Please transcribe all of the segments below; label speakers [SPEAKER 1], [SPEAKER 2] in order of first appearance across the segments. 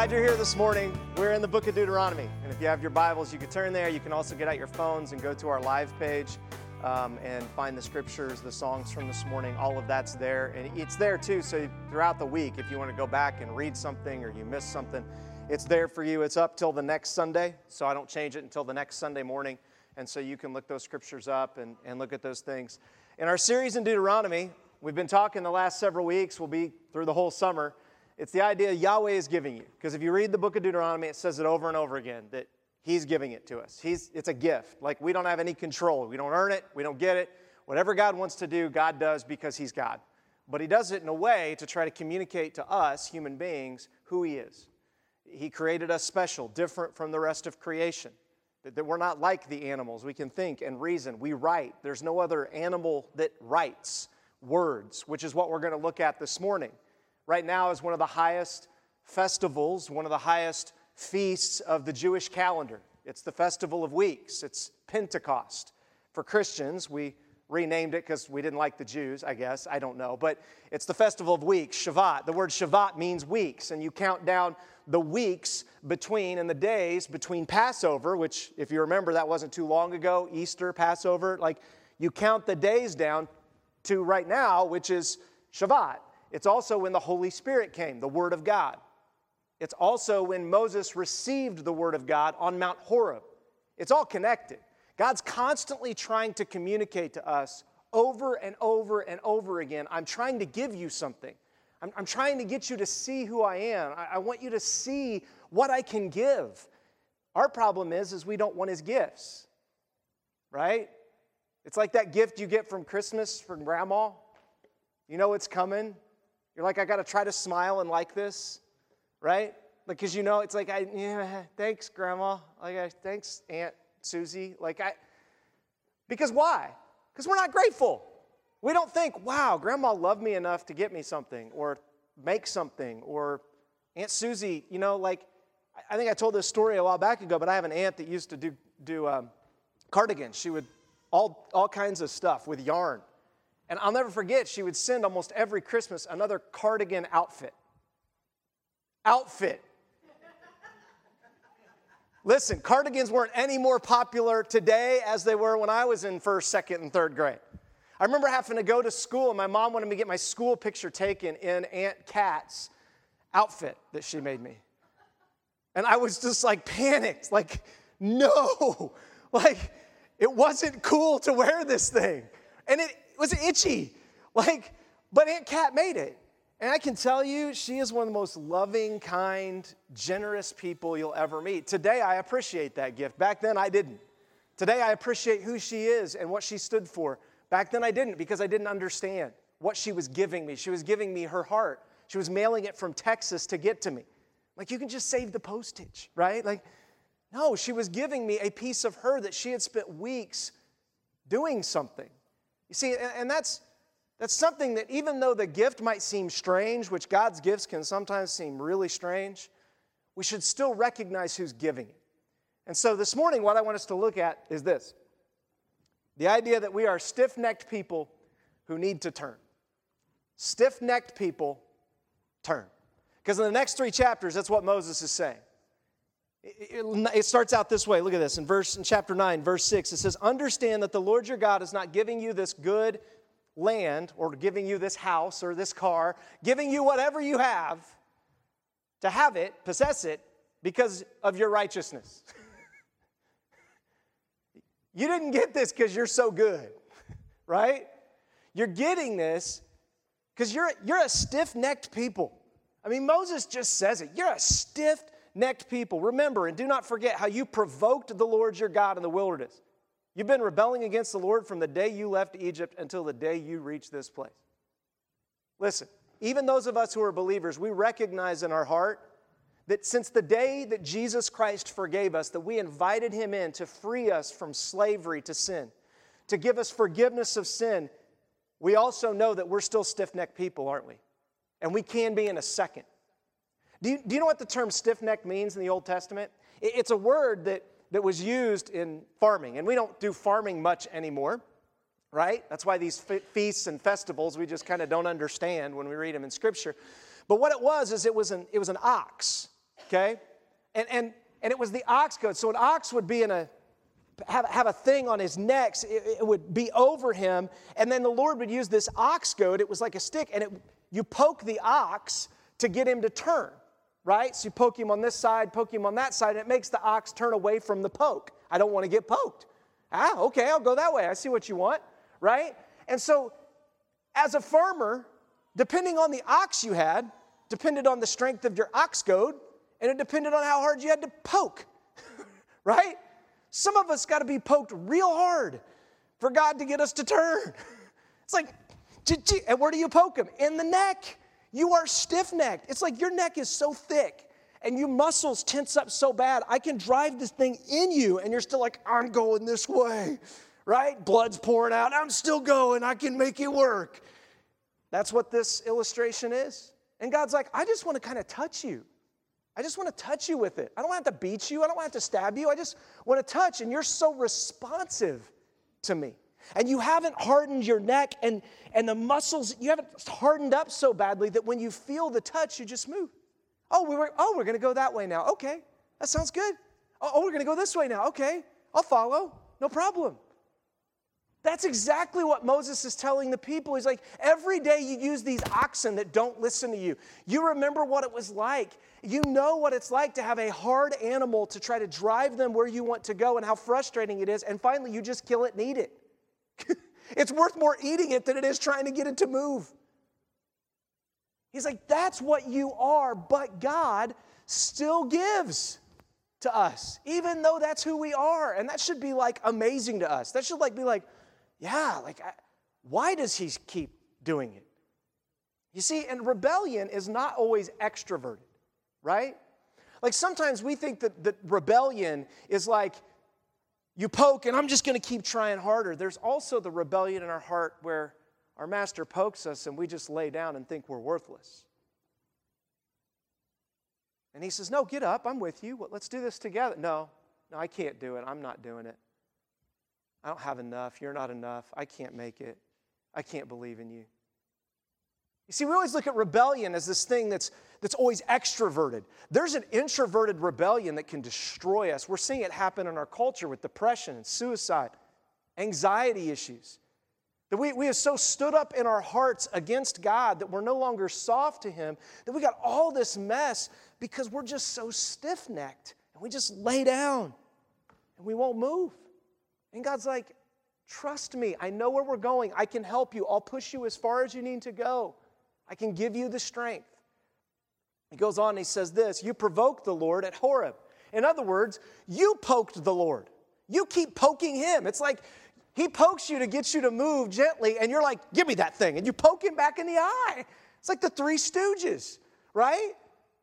[SPEAKER 1] Glad you're here this morning. We're in the book of Deuteronomy. And if you have your Bibles, you can turn there. You can also get out your phones and go to our live page um, and find the scriptures, the songs from this morning. All of that's there. And it's there too. So throughout the week, if you want to go back and read something or you missed something, it's there for you. It's up till the next Sunday. So I don't change it until the next Sunday morning. And so you can look those scriptures up and, and look at those things. In our series in Deuteronomy, we've been talking the last several weeks, we'll be through the whole summer. It's the idea Yahweh is giving you. Because if you read the book of Deuteronomy, it says it over and over again that He's giving it to us. He's, it's a gift. Like we don't have any control. We don't earn it, we don't get it. Whatever God wants to do, God does because He's God. But He does it in a way to try to communicate to us, human beings, who He is. He created us special, different from the rest of creation. That we're not like the animals. We can think and reason. We write. There's no other animal that writes words, which is what we're going to look at this morning. Right now is one of the highest festivals, one of the highest feasts of the Jewish calendar. It's the Festival of Weeks, it's Pentecost. For Christians, we renamed it because we didn't like the Jews, I guess. I don't know. But it's the Festival of Weeks, Shavuot. The word Shavuot means weeks, and you count down the weeks between and the days between Passover, which, if you remember, that wasn't too long ago, Easter, Passover. Like, you count the days down to right now, which is Shavuot. It's also when the Holy Spirit came, the Word of God. It's also when Moses received the Word of God on Mount Horeb. It's all connected. God's constantly trying to communicate to us over and over and over again. I'm trying to give you something. I'm, I'm trying to get you to see who I am. I, I want you to see what I can give. Our problem is, is we don't want his gifts, right? It's like that gift you get from Christmas from grandma. You know it's coming. You're like, I got to try to smile and like this, right? Like, because you know, it's like, I, yeah, thanks, grandma. Like, I, thanks, Aunt Susie. Like, I, because why? Because we're not grateful. We don't think, wow, grandma loved me enough to get me something or make something or Aunt Susie, you know, like, I think I told this story a while back ago, but I have an aunt that used to do, do um, cardigans. She would, all, all kinds of stuff with yarn. And I'll never forget, she would send almost every Christmas another cardigan outfit. Outfit. Listen, cardigans weren't any more popular today as they were when I was in first, second, and third grade. I remember having to go to school, and my mom wanted me to get my school picture taken in Aunt Kat's outfit that she made me. And I was just like panicked, like, no, like, it wasn't cool to wear this thing. And it was itchy, like, but Aunt Kat made it. And I can tell you, she is one of the most loving, kind, generous people you'll ever meet. Today, I appreciate that gift. Back then, I didn't. Today, I appreciate who she is and what she stood for. Back then, I didn't because I didn't understand what she was giving me. She was giving me her heart. She was mailing it from Texas to get to me. Like, you can just save the postage, right? Like, no, she was giving me a piece of her that she had spent weeks doing something. You see, and that's, that's something that even though the gift might seem strange, which God's gifts can sometimes seem really strange, we should still recognize who's giving it. And so this morning, what I want us to look at is this the idea that we are stiff necked people who need to turn. Stiff necked people turn. Because in the next three chapters, that's what Moses is saying. It, starts out this way. Look at this in verse in chapter 9, verse 6. It says, Understand that the Lord your God is not giving you this good land or giving you this house or this car, giving you whatever you have to have it, possess it, because of your righteousness. You didn't get this because you're so good, right? You're getting this because you're, you're a stiff necked people. I mean, Moses just says it. You're a stiff necked people. Remember and do not forget how you provoked the Lord your God in the wilderness. You've been rebelling against the Lord from the day you left Egypt until the day you reached this place. Listen, even those of us who are believers, we recognize in our heart that since the day that Jesus Christ forgave us, that we invited him in to free us from slavery to sin, to give us forgiveness of sin, we also know that we're still stiff necked people, aren't we? And we can be in a second. Do you, do you know what the term stiff neck means in the Old Testament? It's a word that, that was used in farming, and we don't do farming much anymore, right? That's why these feasts and festivals we just kind of don't understand when we read them in Scripture. But what it was is it was an, it was an ox Okay? And, and, and it was the ox goad. So an ox would be in a, have, have a thing on his neck, it, it would be over him, and then the Lord would use this ox goad. It was like a stick, and it, you poke the ox to get him to turn, right? So you poke him on this side, poke him on that side, and it makes the ox turn away from the poke. I don't want to get poked. Ah, okay, I'll go that way. I see what you want, right? And so, as a farmer, depending on the ox you had, depended on the strength of your ox goad, and it depended on how hard you had to poke, right? Some of us got to be poked real hard for God to get us to turn. It's like, and where do you poke him? In the neck. You are stiff necked. It's like your neck is so thick and your muscles tense up so bad. I can drive this thing in you, and you're still like, I'm going this way, right? Blood's pouring out. I'm still going. I can make it work. That's what this illustration is. And God's like, I just want to kind of touch you. I just want to touch you with it. I don't want to beat you. I don't want to stab you. I just want to touch. And you're so responsive to me. And you haven't hardened your neck and, and the muscles, you haven't hardened up so badly that when you feel the touch, you just move. Oh, we were, oh, we're to go that way now. Okay, that sounds good. Oh, oh we're to go this way now. Okay, I'll follow. No problem. That's exactly what Moses is telling the people. He's like, every day you use these oxen that don't listen to you. You remember what it was like. You know what it's like to have a hard animal to try to drive them where you want to go and how frustrating it is. And finally, you just kill it and eat it. it's worth more eating it than it is trying to get it to move. He's like, that's what you are, but God still gives to us, even though that's who we are. And that should be like amazing to us. That should like be like, yeah, like, I, why does he keep doing it? You see, and rebellion is not always extroverted, right? Like sometimes we think that, that rebellion is like you poke and I'm just going to keep trying harder. There's also the rebellion in our heart where our master pokes us and we just lay down and think we're worthless. And he says, No, get up. I'm with you. Let's do this together. No, no, I can't do it. I'm not doing it. I don't have enough. You're not enough. I can't make it. I can't believe in you. You see, we always look at rebellion as this thing that's, that's always extroverted. There's an introverted rebellion that can destroy us. We're seeing it happen in our culture with depression and suicide, anxiety issues. That we, we have so stood up in our hearts against God that we're no longer soft to Him, that we got all this mess because we're just so stiff necked and we just lay down and we won't move. And God's like, trust me, I know where we're going. I can help you. I'll push you as far as you need to go. I can give you the strength. He goes on and he says this You provoked the Lord at Horeb. In other words, you poked the Lord. You keep poking him. It's like he pokes you to get you to move gently, and you're like, give me that thing. And you poke him back in the eye. It's like the three stooges, right?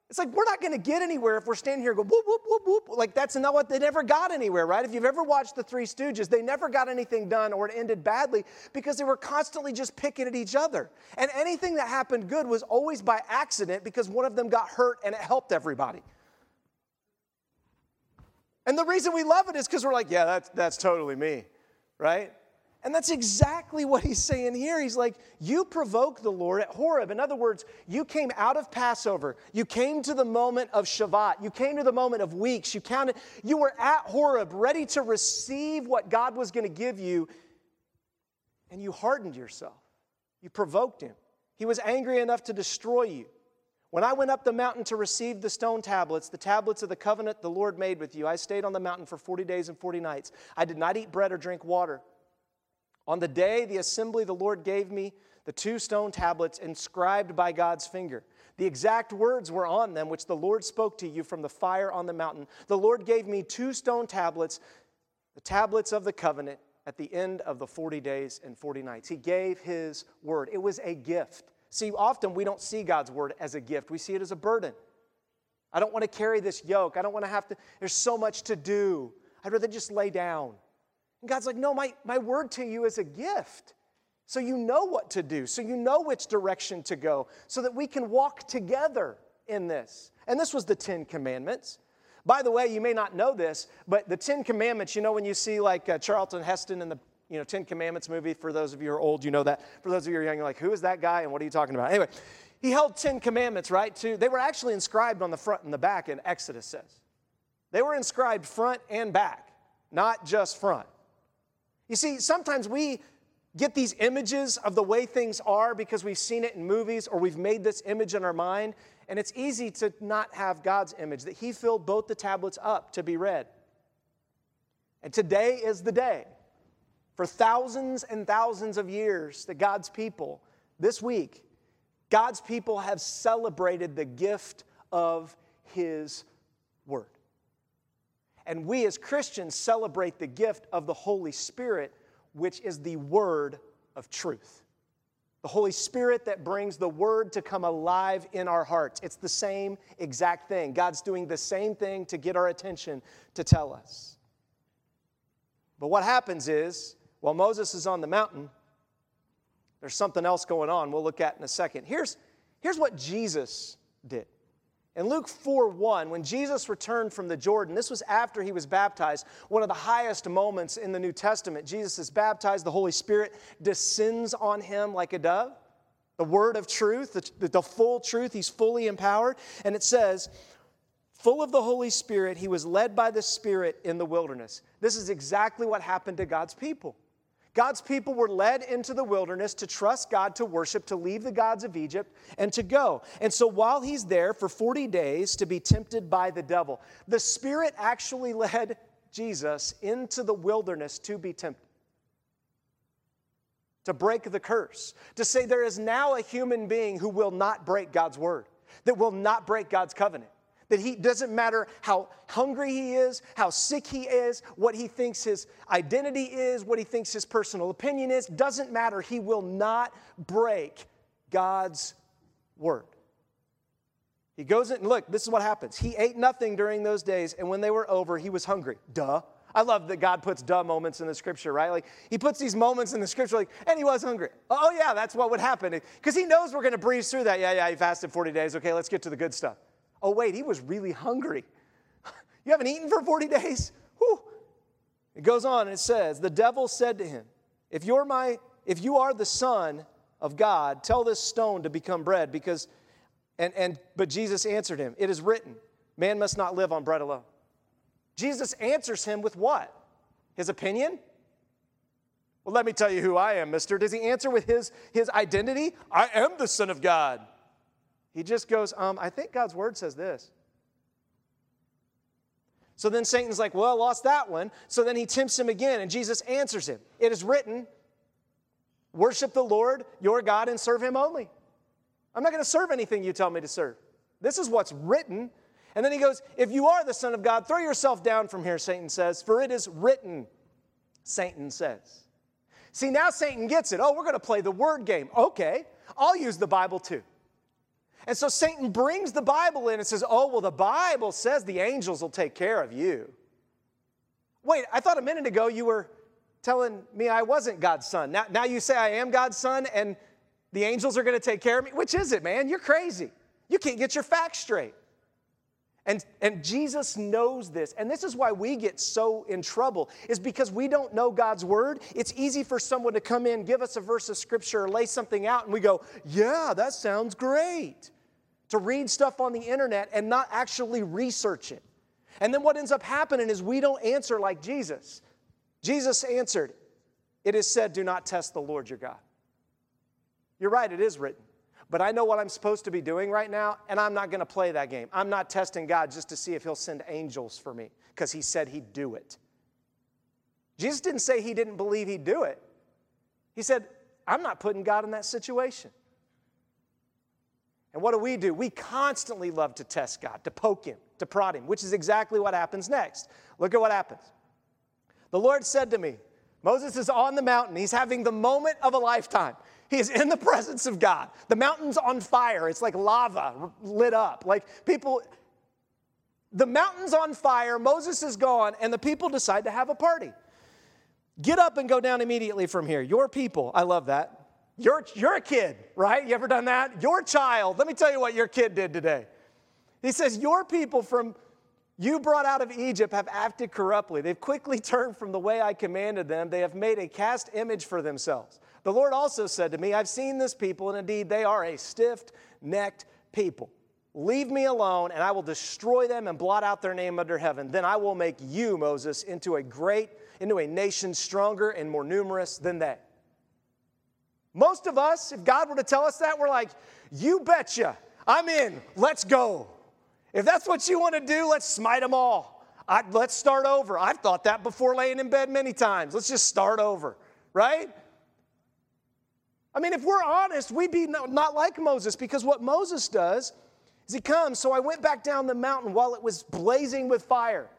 [SPEAKER 1] It's like we're not going to get anywhere if we're standing here and go whoop, whoop, whoop, whoop. Like that's not what they never got anywhere, right? If you've ever watched the Three Stooges, they never got anything done or it ended badly because they were constantly just picking at each other. And anything that happened good was always by accident because one of them got hurt and it helped everybody. And the reason we love it is because we're like, yeah, that's, that's totally me right? And that's exactly what he's saying here. He's like, You provoked the Lord at Horeb. In other words, you came out of Passover. You came to the moment of Shavuot. You came to the moment of weeks. You counted, you were at Horeb, ready to receive what God was going to give you, and you hardened yourself. You provoked him. He was angry enough to destroy you. When I went up the mountain to receive the stone tablets, the tablets of the covenant the Lord made with you, I stayed on the mountain for 40 days and 40 nights. I did not eat bread or drink water. On the day the assembly the Lord gave me the two stone tablets inscribed by God's finger. The exact words were on them which the Lord spoke to you from the fire on the mountain. The Lord gave me two stone tablets, the tablets of the covenant, at the end of the 40 days and 40 nights. He gave his word. It was a gift. See, often we don't see God's word as a gift, we see it as a burden. I don't want to carry this yoke. I don't want to have to, there's so much to do. I'd rather just lay down. And God's like, no, my, my word to you is a gift. So you know what to do, so you know which direction to go, so that we can walk together in this. And this was the Ten Commandments. By the way, you may not know this, but the Ten Commandments, you know, when you see like uh, Charlton Heston in the you know, Ten Commandments movie. For those of you who are old, you know that. For those of you who are young, you're like, who is that guy and what are you talking about? Anyway, he held 10 commandments, right? To, they were actually inscribed on the front and the back, in Exodus says. They were inscribed front and back, not just front. You see, sometimes we get these images of the way things are because we've seen it in movies or we've made this image in our mind, and it's easy to not have God's image, that He filled both the tablets up to be read. And today is the day. For thousands and thousands of years, that God's people, this week, God's people have celebrated the gift of His Word. And we as Christians celebrate the gift of the Holy Spirit, which is the Word of truth. The Holy Spirit that brings the Word to come alive in our hearts. It's the same exact thing. God's doing the same thing to get our attention to tell us. But what happens is, while Moses is on the mountain, there's something else going on we'll look at in a second. Here's, here's what Jesus did. In Luke 4 1, when Jesus returned from the Jordan, this was after he was baptized, one of the highest moments in the New Testament. Jesus is baptized, the Holy Spirit descends on him like a dove. The word of truth, the, the full truth, he's fully empowered. And it says, full of the Holy Spirit, he was led by the Spirit in the wilderness. This is exactly what happened to God's people. God's people were led into the wilderness to trust God, to worship, to leave the gods of Egypt, and to go. And so while he's there for 40 days to be tempted by the devil, the Spirit actually led Jesus into the wilderness to be tempted. To break the curse, to say there is now a human being who will not break God's word, that will not break God's covenant. That he doesn't matter how hungry he is, how sick he is, what he thinks his identity is, what he thinks his personal opinion is, doesn't matter. He will not break God's word. He goes in, and look, this is what happens. He ate nothing during those days, and when they were over, he was hungry. Duh. I love that God puts duh moments in the scripture, right? Like he puts these moments in the scripture, like, and he was hungry. Oh, yeah, that's what would happen. Because he knows we're going to breeze through that. Yeah, yeah, he fasted 40 days. Okay, let's get to the good stuff. Oh, wait, he was really hungry. You haven't eaten for 40 days? Whew. It goes on and it says, The devil said to him, If you're my, if you are the son of God, tell this stone to become bread, because and and but Jesus answered him, It is written, man must not live on bread alone. Jesus answers him with what? His opinion? Well, let me tell you who I am, mister. Does he answer with his, his identity? I am the Son of God. He just goes, um, I think God's word says this. So then Satan's like, Well, I lost that one. So then he tempts him again, and Jesus answers him. It is written, Worship the Lord your God and serve him only. I'm not going to serve anything you tell me to serve. This is what's written. And then he goes, If you are the Son of God, throw yourself down from here, Satan says, for it is written, Satan says. See, now Satan gets it. Oh, we're going to play the word game. Okay, I'll use the Bible too. And so Satan brings the Bible in and says, Oh, well, the Bible says the angels will take care of you. Wait, I thought a minute ago you were telling me I wasn't God's son. Now, now you say I am God's son and the angels are going to take care of me? Which is it, man? You're crazy. You can't get your facts straight. And, and Jesus knows this. And this is why we get so in trouble, is because we don't know God's word. It's easy for someone to come in, give us a verse of scripture, or lay something out, and we go, Yeah, that sounds great. To read stuff on the internet and not actually research it. And then what ends up happening is we don't answer like Jesus. Jesus answered, It is said, Do not test the Lord your God. You're right, it is written. But I know what I'm supposed to be doing right now, and I'm not going to play that game. I'm not testing God just to see if He'll send angels for me, because He said He'd do it. Jesus didn't say He didn't believe He'd do it. He said, I'm not putting God in that situation. And what do we do? We constantly love to test God, to poke Him, to prod Him, which is exactly what happens next. Look at what happens. The Lord said to me, Moses is on the mountain. He's having the moment of a lifetime. He is in the presence of God. The mountain's on fire. It's like lava lit up. Like people, the mountain's on fire, Moses is gone, and the people decide to have a party. Get up and go down immediately from here. Your people, I love that. You're, you're a kid, right? You ever done that? Your child. Let me tell you what your kid did today. He says, Your people from you brought out of Egypt have acted corruptly. They've quickly turned from the way I commanded them. They have made a cast image for themselves. The Lord also said to me, I've seen this people, and indeed they are a stiff necked people. Leave me alone, and I will destroy them and blot out their name under heaven. Then I will make you, Moses, into a great, into a nation stronger and more numerous than they. Most of us, if God were to tell us that, we're like, you betcha, I'm in, let's go. If that's what you want to do, let's smite them all. I, let's start over. I've thought that before laying in bed many times. Let's just start over, right? I mean, if we're honest, we'd be not like Moses because what Moses does is he comes. So I went back down the mountain while it was blazing with fire.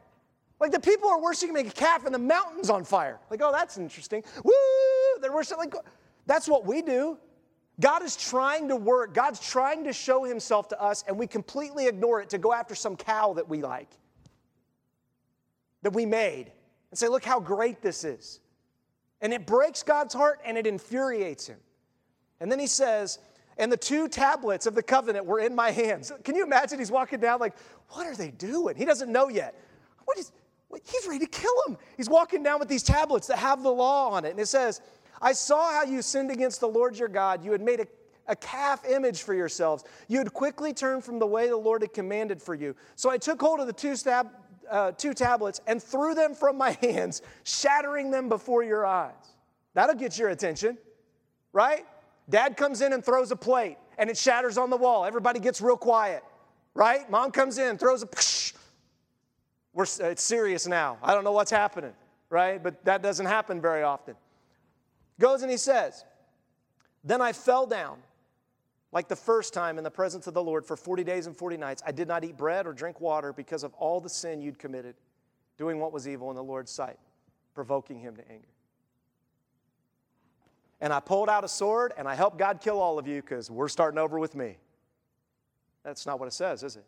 [SPEAKER 1] Like the people are worshiping a calf and the mountain's on fire. Like, oh, that's interesting. Woo! They're worshiping. Like, that's what we do. God is trying to work, God's trying to show himself to us, and we completely ignore it to go after some cow that we like, that we made, and say, look how great this is. And it breaks God's heart and it infuriates him. And then he says, and the two tablets of the covenant were in my hands. Can you imagine? He's walking down, like, what are they doing? He doesn't know yet. What is, what, he's ready to kill him. He's walking down with these tablets that have the law on it. And it says, I saw how you sinned against the Lord your God. You had made a, a calf image for yourselves. You had quickly turned from the way the Lord had commanded for you. So I took hold of the two, stab, uh, two tablets and threw them from my hands, shattering them before your eyes. That'll get your attention, right? Dad comes in and throws a plate and it shatters on the wall. Everybody gets real quiet, right? Mom comes in, throws a psh. We're, it's serious now. I don't know what's happening, right? But that doesn't happen very often. Goes and he says, Then I fell down like the first time in the presence of the Lord for 40 days and 40 nights. I did not eat bread or drink water because of all the sin you'd committed, doing what was evil in the Lord's sight, provoking him to anger. And I pulled out a sword and I helped God kill all of you because we're starting over with me. That's not what it says, is it?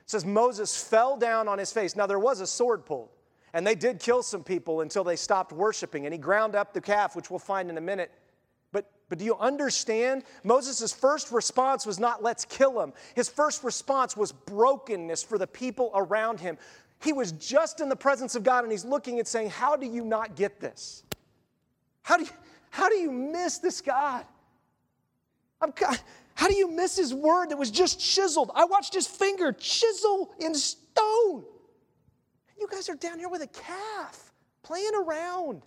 [SPEAKER 1] It says Moses fell down on his face. Now, there was a sword pulled. And they did kill some people until they stopped worshiping. And he ground up the calf, which we'll find in a minute. But, but do you understand? Moses' first response was not, let's kill him. His first response was brokenness for the people around him. He was just in the presence of God and he's looking and saying, How do you not get this? How do you, how do you miss this God? I'm, how do you miss his word that was just chiseled? I watched his finger chisel in stone. You guys are down here with a calf playing around.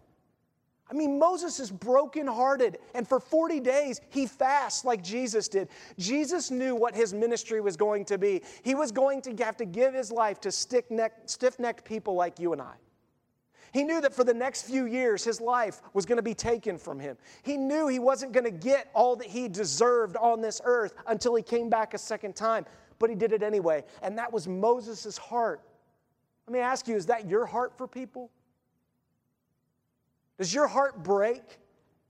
[SPEAKER 1] I mean, Moses is brokenhearted, and for 40 days he fasts like Jesus did. Jesus knew what his ministry was going to be. He was going to have to give his life to stiff necked people like you and I. He knew that for the next few years, his life was going to be taken from him. He knew he wasn't going to get all that he deserved on this earth until he came back a second time, but he did it anyway. And that was Moses' heart. Let me ask you is that your heart for people? Does your heart break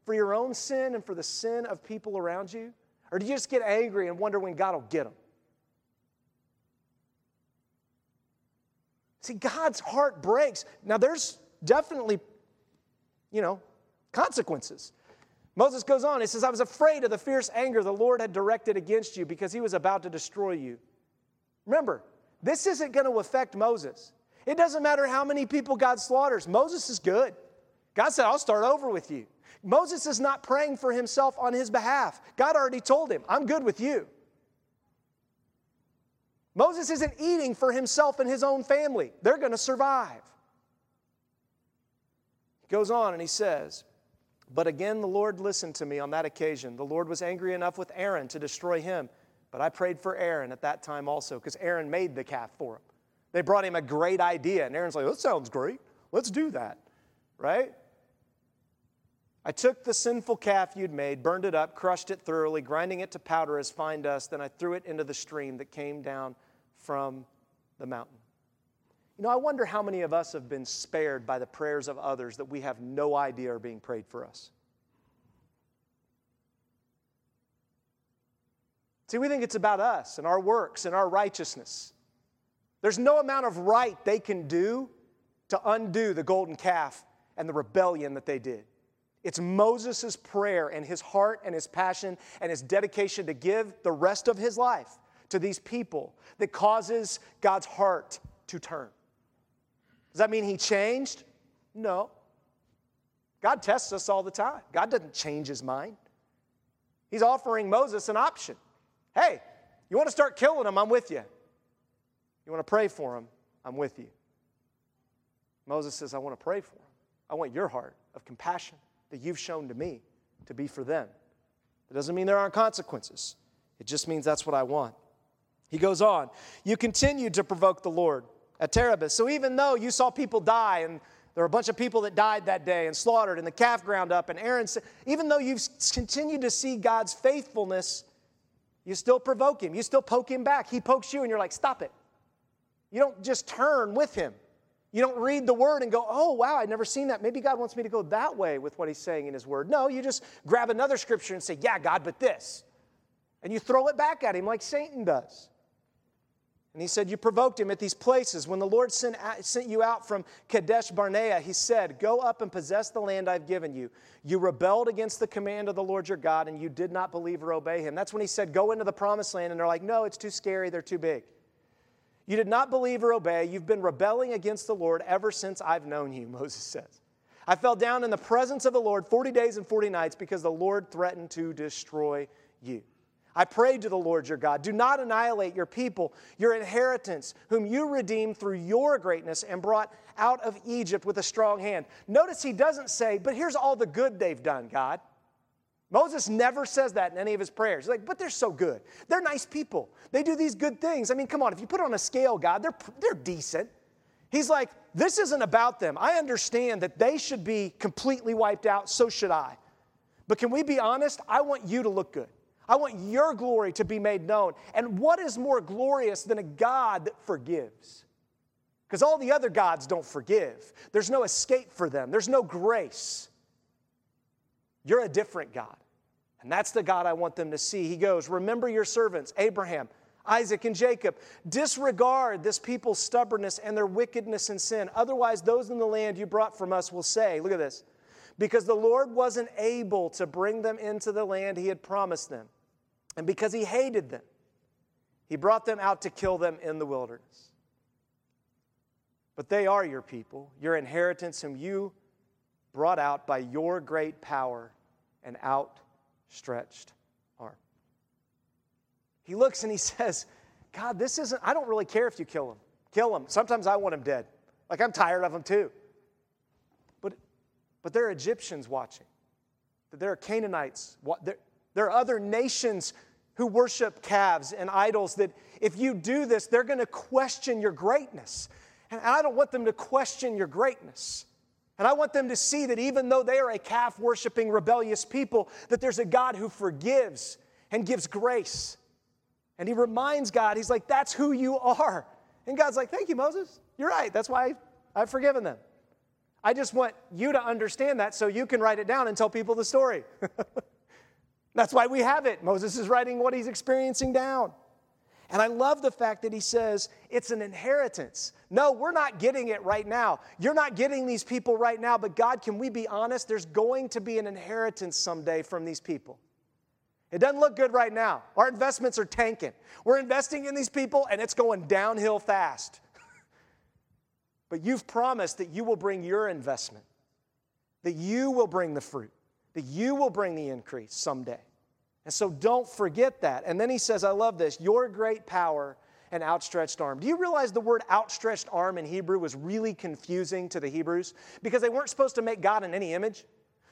[SPEAKER 1] for your own sin and for the sin of people around you? Or do you just get angry and wonder when God will get them? See, God's heart breaks. Now, there's definitely, you know, consequences. Moses goes on, he says, I was afraid of the fierce anger the Lord had directed against you because he was about to destroy you. Remember, this isn't going to affect Moses. It doesn't matter how many people God slaughters, Moses is good. God said, I'll start over with you. Moses is not praying for himself on his behalf. God already told him, I'm good with you. Moses isn't eating for himself and his own family, they're going to survive. He goes on and he says, But again, the Lord listened to me on that occasion. The Lord was angry enough with Aaron to destroy him, but I prayed for Aaron at that time also, because Aaron made the calf for him. They brought him a great idea, and Aaron's like, that sounds great. Let's do that, right? I took the sinful calf you'd made, burned it up, crushed it thoroughly, grinding it to powder as fine dust. Then I threw it into the stream that came down from the mountain. You know, I wonder how many of us have been spared by the prayers of others that we have no idea are being prayed for us. See, we think it's about us and our works and our righteousness. There's no amount of right they can do to undo the golden calf and the rebellion that they did. It's Moses' prayer and his heart and his passion and his dedication to give the rest of his life to these people that causes God's heart to turn. Does that mean he changed? No. God tests us all the time. God doesn't change his mind. He's offering Moses an option. Hey, you want to start killing them? I'm with you. You want to pray for them? I'm with you. Moses says, I want to pray for them. I want your heart of compassion that you've shown to me to be for them. That doesn't mean there aren't consequences, it just means that's what I want. He goes on, You continued to provoke the Lord at Terabis. So even though you saw people die, and there were a bunch of people that died that day and slaughtered, and the calf ground up, and Aaron, said, even though you've continued to see God's faithfulness, you still provoke him. You still poke him back. He pokes you, and you're like, Stop it. You don't just turn with him. You don't read the word and go, oh, wow, I'd never seen that. Maybe God wants me to go that way with what he's saying in his word. No, you just grab another scripture and say, yeah, God, but this. And you throw it back at him like Satan does. And he said, You provoked him at these places. When the Lord sent, sent you out from Kadesh Barnea, he said, Go up and possess the land I've given you. You rebelled against the command of the Lord your God, and you did not believe or obey him. That's when he said, Go into the promised land. And they're like, No, it's too scary. They're too big. You did not believe or obey. You've been rebelling against the Lord ever since I've known you, Moses says. I fell down in the presence of the Lord 40 days and 40 nights because the Lord threatened to destroy you. I prayed to the Lord your God, do not annihilate your people, your inheritance, whom you redeemed through your greatness and brought out of Egypt with a strong hand. Notice he doesn't say, but here's all the good they've done, God. Moses never says that in any of his prayers. He's like, but they're so good. They're nice people. They do these good things. I mean, come on, if you put it on a scale, God, they're, they're decent. He's like, this isn't about them. I understand that they should be completely wiped out, so should I. But can we be honest? I want you to look good. I want your glory to be made known. And what is more glorious than a God that forgives? Because all the other gods don't forgive. There's no escape for them, there's no grace. You're a different God. And that's the God I want them to see. He goes, Remember your servants, Abraham, Isaac, and Jacob. Disregard this people's stubbornness and their wickedness and sin. Otherwise, those in the land you brought from us will say, Look at this, because the Lord wasn't able to bring them into the land he had promised them and because he hated them, he brought them out to kill them in the wilderness. But they are your people, your inheritance, whom you brought out by your great power and outstretched arm. He looks and he says, God, this isn't, I don't really care if you kill him. Kill him. Sometimes I want him dead. Like I'm tired of him too. But, but there are Egyptians watching. There are Canaanites. There, there are other nations who worship calves and idols that if you do this, they're going to question your greatness. And I don't want them to question your greatness. And I want them to see that even though they are a calf worshiping, rebellious people, that there's a God who forgives and gives grace. And he reminds God, he's like, that's who you are. And God's like, thank you, Moses. You're right. That's why I've forgiven them. I just want you to understand that so you can write it down and tell people the story. That's why we have it. Moses is writing what he's experiencing down. And I love the fact that he says it's an inheritance. No, we're not getting it right now. You're not getting these people right now, but God, can we be honest? There's going to be an inheritance someday from these people. It doesn't look good right now. Our investments are tanking. We're investing in these people and it's going downhill fast. but you've promised that you will bring your investment, that you will bring the fruit, that you will bring the increase someday. And so don't forget that. And then he says, I love this your great power and outstretched arm. Do you realize the word outstretched arm in Hebrew was really confusing to the Hebrews? Because they weren't supposed to make God in any image.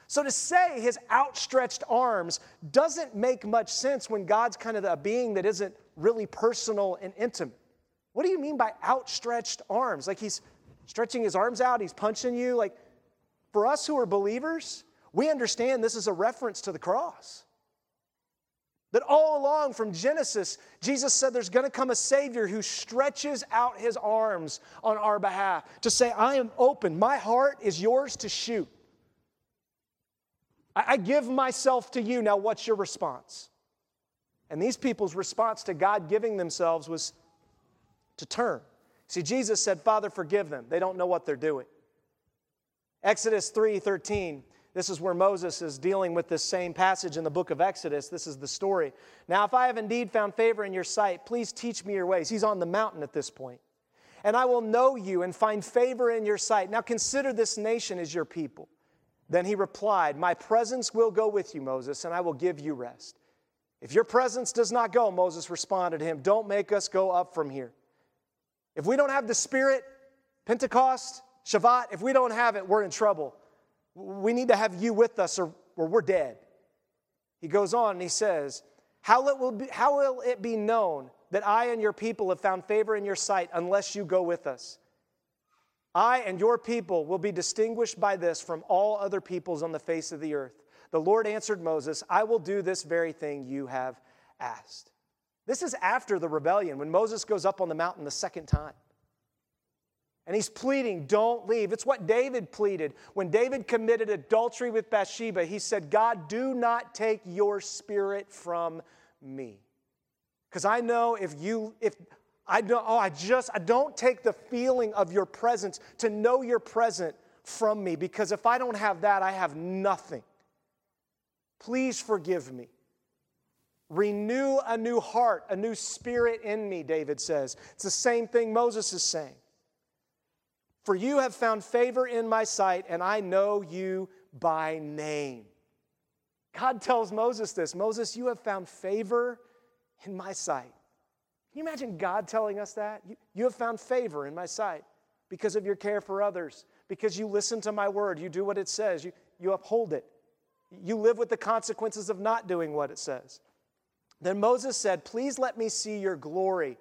[SPEAKER 1] So to say his outstretched arms doesn't make much sense when God's kind of a being that isn't really personal and intimate. What do you mean by outstretched arms? Like he's stretching his arms out, he's punching you. Like for us who are believers, we understand this is a reference to the cross. That all along from Genesis, Jesus said there's going to come a Savior who stretches out his arms on our behalf to say, I am open. My heart is yours to shoot. I, give myself to you. Now, what's your response? And these people's response to God giving themselves was to turn. See, Jesus said, Father, forgive them. They don't know what they're doing. Exodus 3 13 this is where Moses is dealing with this same passage in the book of Exodus. This is the story. Now, if I have indeed found favor in your sight, please teach me your ways. He's on the mountain at this point. And I will know you and find favor in your sight. Now, consider this nation as your people. Then he replied, My presence will go with you, Moses, and I will give you rest. If your presence does not go, Moses responded to him, don't make us go up from here. If we don't have the Spirit, Pentecost, Shavuot, if we don't have it, we're in trouble. We need to have you with us or, or we're dead. He goes on and he says, how, it will be, how will it be known that I and your people have found favor in your sight unless you go with us? I and your people will be distinguished by this from all other peoples on the face of the earth. The Lord answered Moses, I will do this very thing you have asked. This is after the rebellion when Moses goes up on the mountain the second time. And he's pleading, don't leave. It's what David pleaded. When David committed adultery with Bathsheba, he said, God, do not take your spirit from me. Because I know if you, if I don't, oh, I just, I don't take the feeling of your presence to know you're present from me because if I don't have that, I have nothing. Please forgive me. Renew a new heart, a new spirit in me, David says. It's the same thing Moses is saying. For you have found favor in my sight, and I know you by name. God tells Moses this Moses, you have found favor in my sight. Can you imagine God telling us that? You, you have found favor in my sight because of your care for others, because you listen to my word, you do what it says, you, you uphold it. You live with the consequences of not doing what it says. Then Moses said, Please let me see your glory.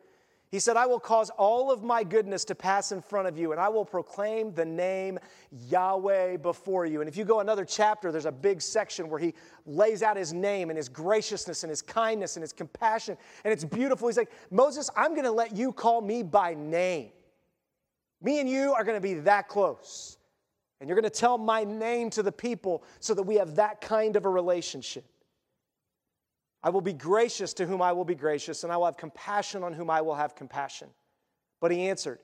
[SPEAKER 1] He said, I will cause all of my goodness to pass in front of you, and I will proclaim the name Yahweh before you. And if you go another chapter, there's a big section where he lays out his name and his graciousness and his kindness and his compassion, and it's beautiful. He's like, Moses, I'm going to let you call me by name. Me and you are going to be that close. And you're going to tell my name to the people so that we have that kind of a relationship. I will be gracious to whom I will be gracious, and I will have compassion on whom I will have compassion. But he answered,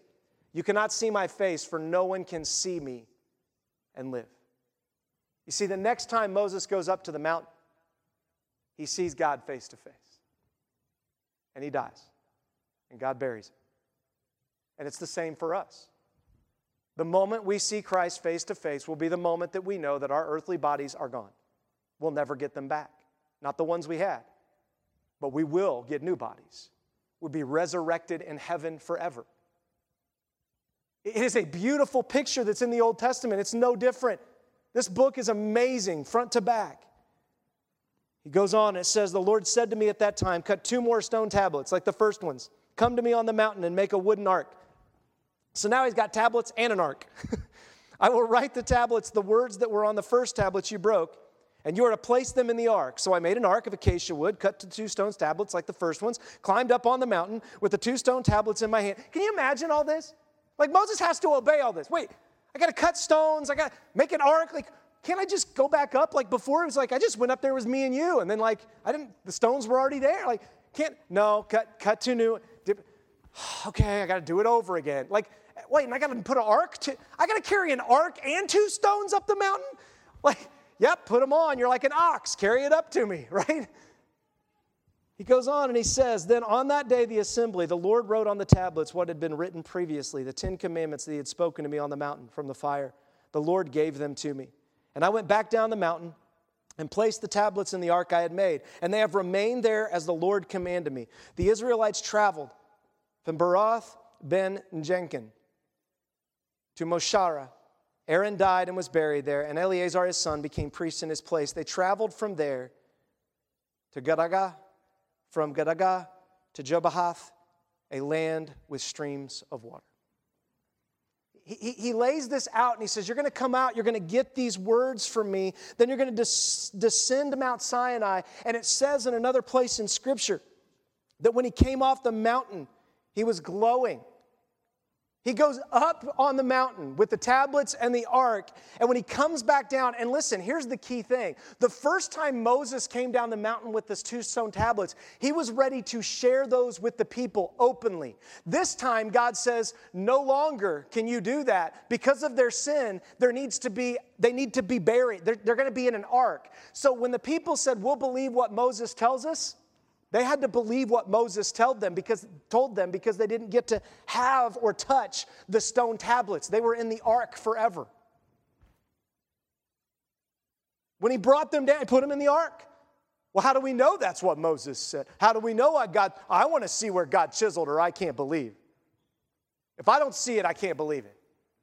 [SPEAKER 1] You cannot see my face, for no one can see me and live. You see, the next time Moses goes up to the mountain, he sees God face to face. And he dies. And God buries him. And it's the same for us. The moment we see Christ face to face will be the moment that we know that our earthly bodies are gone. We'll never get them back, not the ones we had but we will get new bodies. We'll be resurrected in heaven forever. It is a beautiful picture that's in the Old Testament. It's no different. This book is amazing, front to back. He goes on, it says, The Lord said to me at that time, Cut two more stone tablets like the first ones. Come to me on the mountain and make a wooden ark. So now he's got tablets and an ark. I will write the tablets, the words that were on the first tablets you broke and you are to place them in the ark. So I made an ark of acacia wood, cut to two stone tablets like the first ones, climbed up on the mountain with the two stone tablets in my hand. Can you imagine all this? Like Moses has to obey all this. Wait, I got to cut stones, I got to make an ark. Like, can't I just go back up? Like before, it was like I just went up there with me and you, and then like I didn't. The stones were already there. Like, can't. No, cut, cut to new. Dip, okay, I got to do it over again. Like, wait, and I got to put an ark. To, I got to carry an ark and two stones up the mountain. Like Yep, put them on. You're like an ox. Carry it up to me, right? He goes on and he says, Then on that day, the assembly, the Lord wrote on the tablets what had been written previously, the Ten Commandments that he had spoken to me on the mountain from the fire. The Lord gave them to me. And I went back down the mountain and placed the tablets in the ark I had made. And they have remained there as the Lord commanded me. The Israelites traveled from Baroth ben Jenkin to Moshara Aaron died and was buried there, and Eleazar, his son, became priest in his place. They traveled from there to Gadaga, from Gadaga to Jobahath, a land with streams of water. He, he, he, lays this out and he says, You're going to come out, you're going to get these words from me, then you're going to des- descend to Mount Sinai. And it says in another place in Scripture that when he came off the mountain, he was glowing. He goes up on the mountain with the tablets and the ark. And when he comes back down, and listen, here's the key thing. The first time Moses came down the mountain with those two stone tablets, he was ready to share those with the people openly. This time, God says, no longer can you do that. Because of their sin, there needs to be, they need to be buried. They're, they're going to be in an ark. So when the people said, we'll believe what Moses tells us, they had to believe what Moses told them because told them because they didn't get to have or touch the stone tablets. They were in the ark forever. When he brought them down, he put them in the ark. Well, how do we know that's what Moses said? How do we know what God, I want to see where God chiseled or I can't believe. If I don't see it, I can't believe it.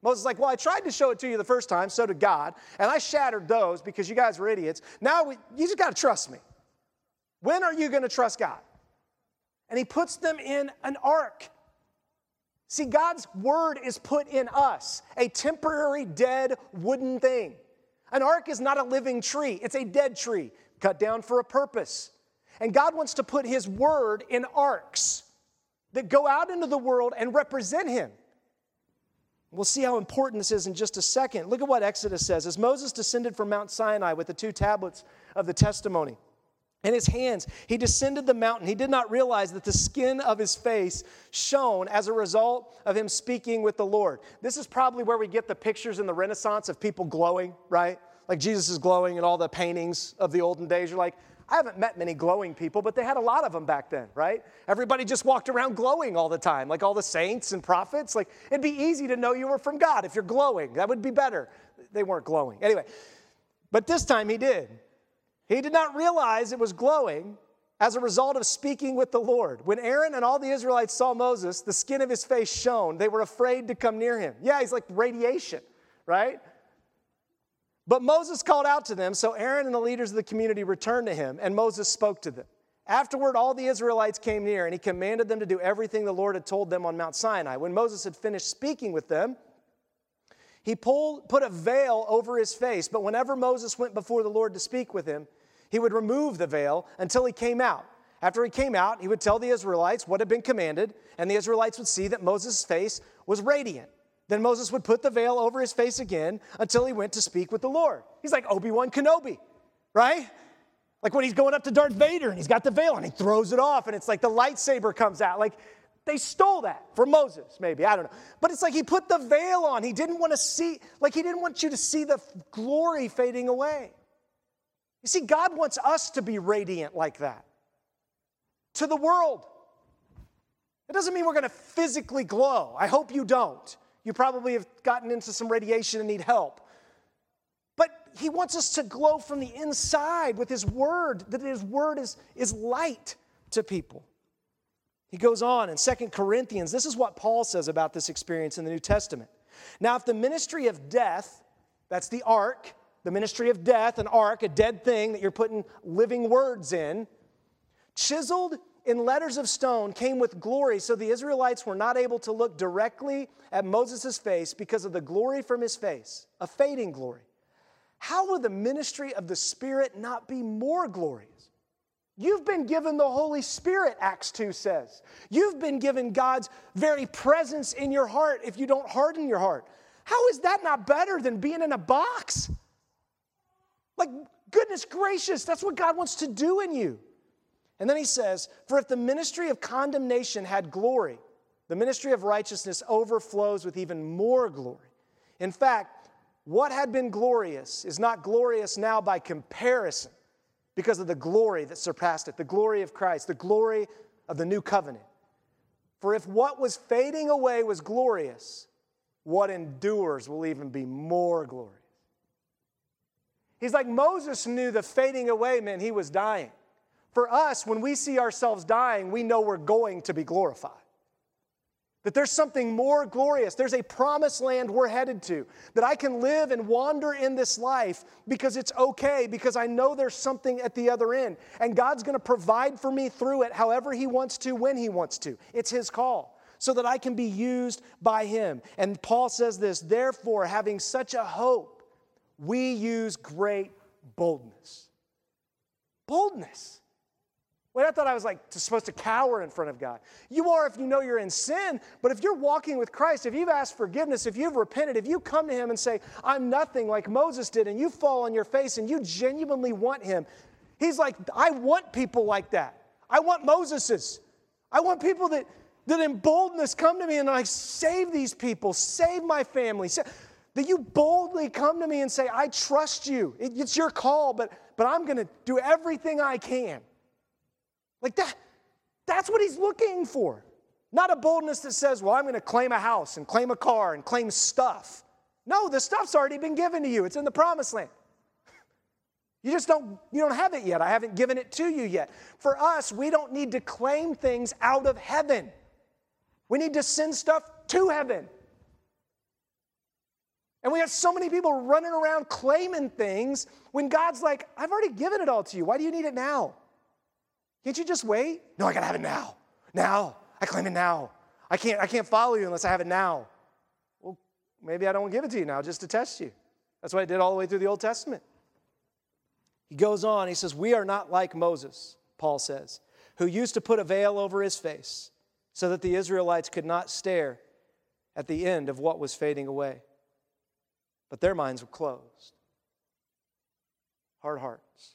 [SPEAKER 1] Moses is like, Well, I tried to show it to you the first time, so did God, and I shattered those because you guys were idiots. Now we, you just got to trust me. When are you going to trust God? And he puts them in an ark. See, God's word is put in us, a temporary dead wooden thing. An ark is not a living tree, it's a dead tree cut down for a purpose. And God wants to put his word in arks that go out into the world and represent him. We'll see how important this is in just a second. Look at what Exodus says. As Moses descended from Mount Sinai with the two tablets of the testimony in his hands, he descended the mountain. He did not realize that the skin of his face shone as a result of him speaking with the Lord. This is probably where we get the pictures in the Renaissance of people glowing, right? Like Jesus is glowing in all the paintings of the olden days. You're like, I haven't met many glowing people, but they had a lot of them back then, right? Everybody just walked around glowing all the time, like all the saints and prophets. Like it'd be easy to know you were from God if you're glowing. That would be better. They weren't glowing. Anyway, but this time he did. He did not realize it was glowing as a result of speaking with the Lord. When Aaron and all the Israelites saw Moses, the skin of his face shone. They were afraid to come near him. Yeah, he's like radiation, right? But Moses called out to them, so Aaron and the leaders of the community returned to him, and Moses spoke to them. Afterward, all the Israelites came near, and he commanded them to do everything the Lord had told them on Mount Sinai. When Moses had finished speaking with them, he pulled, put a veil over his face, but whenever Moses went before the Lord to speak with him, he would remove the veil until he came out. After he came out, he would tell the Israelites what had been commanded, and the Israelites would see that Moses' face was radiant. Then Moses would put the veil over his face again until he went to speak with the Lord. He's like Obi Wan Kenobi, right? Like when he's going up to Darth Vader and he's got the veil and he throws it off and it's like the lightsaber comes out. Like they stole that from Moses, maybe. I don't know. But it's like he put the veil on. He didn't want to see, like he didn't want you to see the glory fading away. You see, God wants us to be radiant like that to the world. It doesn't mean we're going to physically glow. I hope you don't. You probably have gotten into some radiation and need help. But he wants us to glow from the inside with his word, that his word is, is light to people. He goes on in Second Corinthians, this is what Paul says about this experience in the New Testament. Now, if the ministry of death, that's the ark, the ministry of death, an ark, a dead thing that you're putting living words in, chiseled in letters of stone came with glory, so the Israelites were not able to look directly at Moses' face because of the glory from his face, a fading glory. How will the ministry of the Spirit not be more glorious? You've been given the Holy Spirit, Acts 2 says. You've been given God's very presence in your heart if you don't harden your heart. How is that not better than being in a box? Like, goodness gracious, that's what God wants to do in you. And then he says, For if the ministry of condemnation had glory, the ministry of righteousness overflows with even more glory. In fact, what had been glorious is not glorious now by comparison because of the glory that surpassed it, the glory of Christ, the glory of the new covenant. For if what was fading away was glorious, what endures will even be more glorious. He's like Moses knew the fading away meant he was dying. For us, when we see ourselves dying, we know we're going to be glorified. That there's something more glorious. There's a promised land we're headed to. That I can live and wander in this life because it's okay, because I know there's something at the other end. And God's going to provide for me through it however He wants to, when He wants to. It's His call so that I can be used by Him. And Paul says this therefore, having such a hope, we use great boldness. Boldness. Wait, I thought I was like supposed to cower in front of God. You are if you know you're in sin, but if you're walking with Christ, if you've asked forgiveness, if you've repented, if you come to Him and say, I'm nothing like Moses did, and you fall on your face and you genuinely want Him, He's like, I want people like that. I want Moses's. I want people that, that in boldness come to me and I save these people, save my family. That you boldly come to me and say, I trust you. it's your call, but, but I'm going to do everything I can like that, that's what he's looking for. Not a boldness that says, well, I'm going to claim a house and claim a car and claim stuff. No, the stuff's already been given to you, it's in the promised land. You just don't you don't have it yet. I haven't given it to you yet. For us, we don't need to claim things out of heaven. We need to send stuff to heaven. And we have so many people running around claiming things when God's like, I've already given it all to you. Why do you need it now? Can't you just wait? No, I gotta have it now. Now. I claim it now. I can't, I can't follow you unless I have it now. Well, maybe I don't give it to you now just to test you. That's what I did all the way through the Old Testament. He goes on, he says, We are not like Moses, Paul says, who used to put a veil over his face so that the Israelites could not stare at the end of what was fading away. But their minds were closed, hard hearts.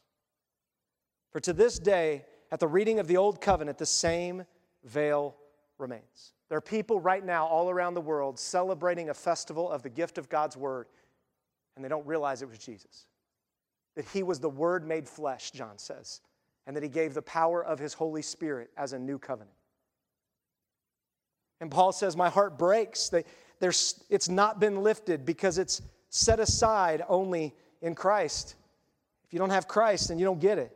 [SPEAKER 1] For to this day, at the reading of the Old Covenant, the same veil remains. There are people right now all around the world celebrating a festival of the gift of God's Word, and they don't realize it was Jesus that he was the Word made flesh, John says, and that he gave the power of his Holy Spirit as a new covenant. And Paul says, My heart breaks. They, it's not been lifted because it's set aside only in Christ. If you don't have Christ, then you don't get it.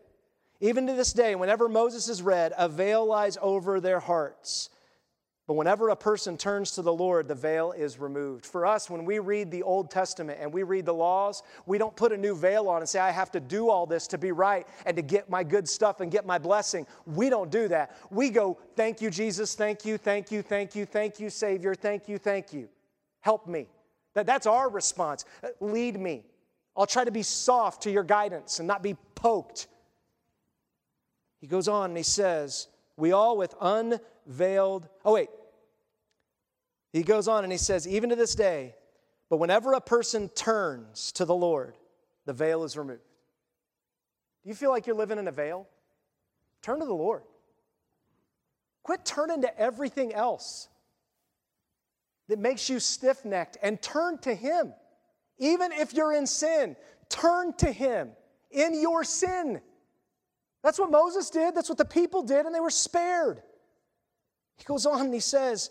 [SPEAKER 1] Even to this day, whenever Moses is read, a veil lies over their hearts. But whenever a person turns to the Lord, the veil is removed. For us, when we read the Old Testament and we read the laws, we don't put a new veil on and say, I have to do all this to be right and to get my good stuff and get my blessing. We don't do that. We go, Thank you, Jesus. Thank you, thank you, thank you, thank you, Savior. Thank you, thank you. Help me. That, that's our response. Uh, lead me. I'll try to be soft to your guidance and not be poked. He goes on and he says, We all with unveiled, oh, wait, he goes on and he says, even to this day, but whenever a person turns to the Lord, the veil is removed. Do you feel like you're living in a veil? Turn to the Lord. Quit turning to everything else that makes you stiff necked and turn to Him. Even if you're in sin, turn to Him in your sin. That's what Moses did, that's what the people did, and they were spared. He goes on and he says,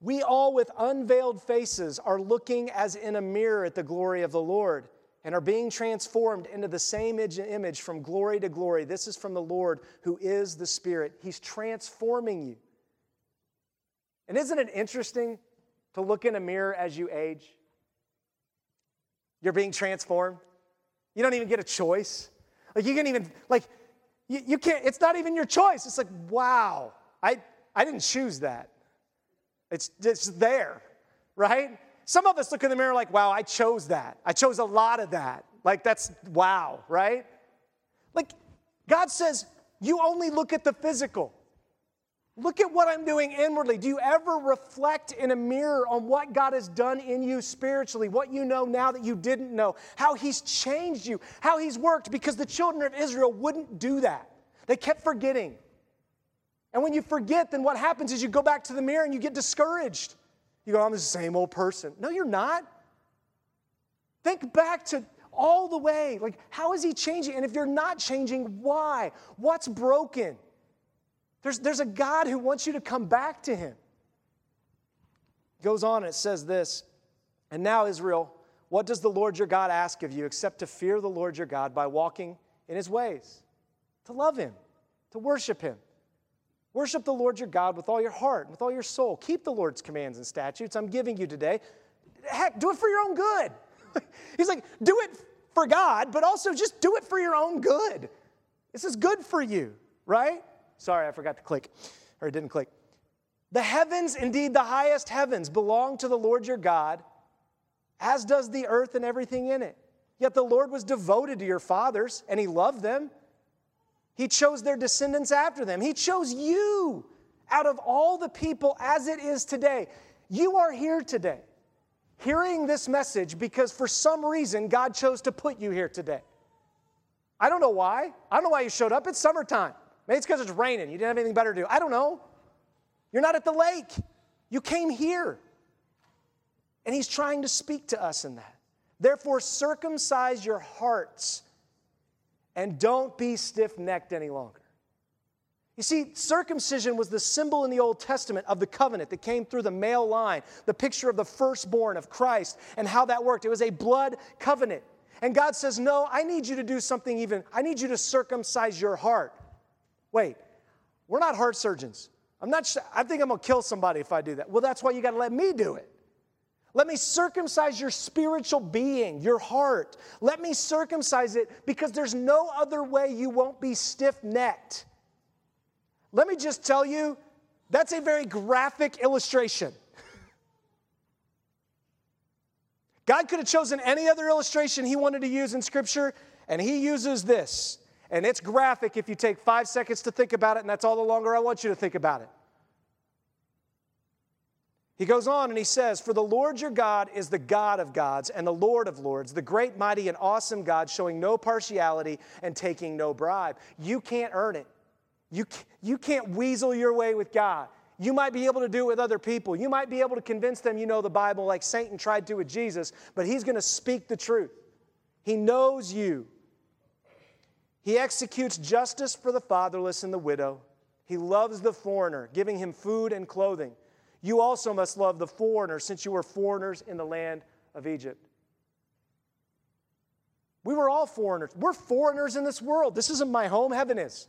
[SPEAKER 1] we all, with unveiled faces, are looking as in a mirror at the glory of the Lord and are being transformed into the same image from glory to glory. This is from the Lord who is the Spirit. He's transforming you. And isn't it interesting to look in a mirror as you age? You're being transformed. You don't even get a choice. Like, you can't even, like, you, you can't, it's not even your choice. It's like, wow, I, I didn't choose that. It's just there, right? Some of us look in the mirror like, wow, I chose that. I chose a lot of that. Like, that's wow, right? Like, God says, you only look at the physical. Look at what I'm doing inwardly. Do you ever reflect in a mirror on what God has done in you spiritually, what you know now that you didn't know, how He's changed you, how He's worked? Because the children of Israel wouldn't do that. They kept forgetting. And when you forget, then what happens is you go back to the mirror and you get discouraged. You go, I'm the same old person. No, you're not. Think back to all the way. Like, how is he changing? And if you're not changing, why? What's broken? There's, there's a God who wants you to come back to him. It goes on and it says this And now, Israel, what does the Lord your God ask of you except to fear the Lord your God by walking in his ways, to love him, to worship him? Worship the Lord your God with all your heart, with all your soul. Keep the Lord's commands and statutes I'm giving you today. Heck, do it for your own good. He's like, do it for God, but also just do it for your own good. This is good for you, right? Sorry, I forgot to click, or it didn't click. The heavens, indeed the highest heavens, belong to the Lord your God, as does the earth and everything in it. Yet the Lord was devoted to your fathers, and he loved them he chose their descendants after them. He chose you out of all the people as it is today. You are here today, hearing this message because for some reason God chose to put you here today. I don't know why. I don't know why you showed up. It's summertime. Maybe it's because it's raining. You didn't have anything better to do. I don't know. You're not at the lake. You came here. And He's trying to speak to us in that. Therefore, circumcise your hearts and don't be stiff necked any longer. You see, circumcision was the symbol in the Old Testament of the covenant that came through the male line, the picture of the firstborn of Christ and how that worked. It was a blood covenant. And God says, No, I need you to do something even, I need you to circumcise your heart. Wait, we're not heart surgeons. I'm not, I think I'm gonna kill somebody if I do that. Well, that's why you gotta let me do it. Let me circumcise your spiritual being, your heart. Let me circumcise it because there's no other way you won't be stiff necked. Let me just tell you, that's a very graphic illustration. God could have chosen any other illustration he wanted to use in Scripture, and he uses this. And it's graphic if you take five seconds to think about it, and that's all the longer I want you to think about it. He goes on and he says, For the Lord your God is the God of gods and the Lord of lords, the great, mighty, and awesome God, showing no partiality and taking no bribe. You can't earn it. You, you can't weasel your way with God. You might be able to do it with other people. You might be able to convince them you know the Bible like Satan tried to with Jesus, but he's going to speak the truth. He knows you. He executes justice for the fatherless and the widow. He loves the foreigner, giving him food and clothing. You also must love the foreigner, since you were foreigners in the land of Egypt. We were all foreigners. We're foreigners in this world. This isn't my home, heaven is.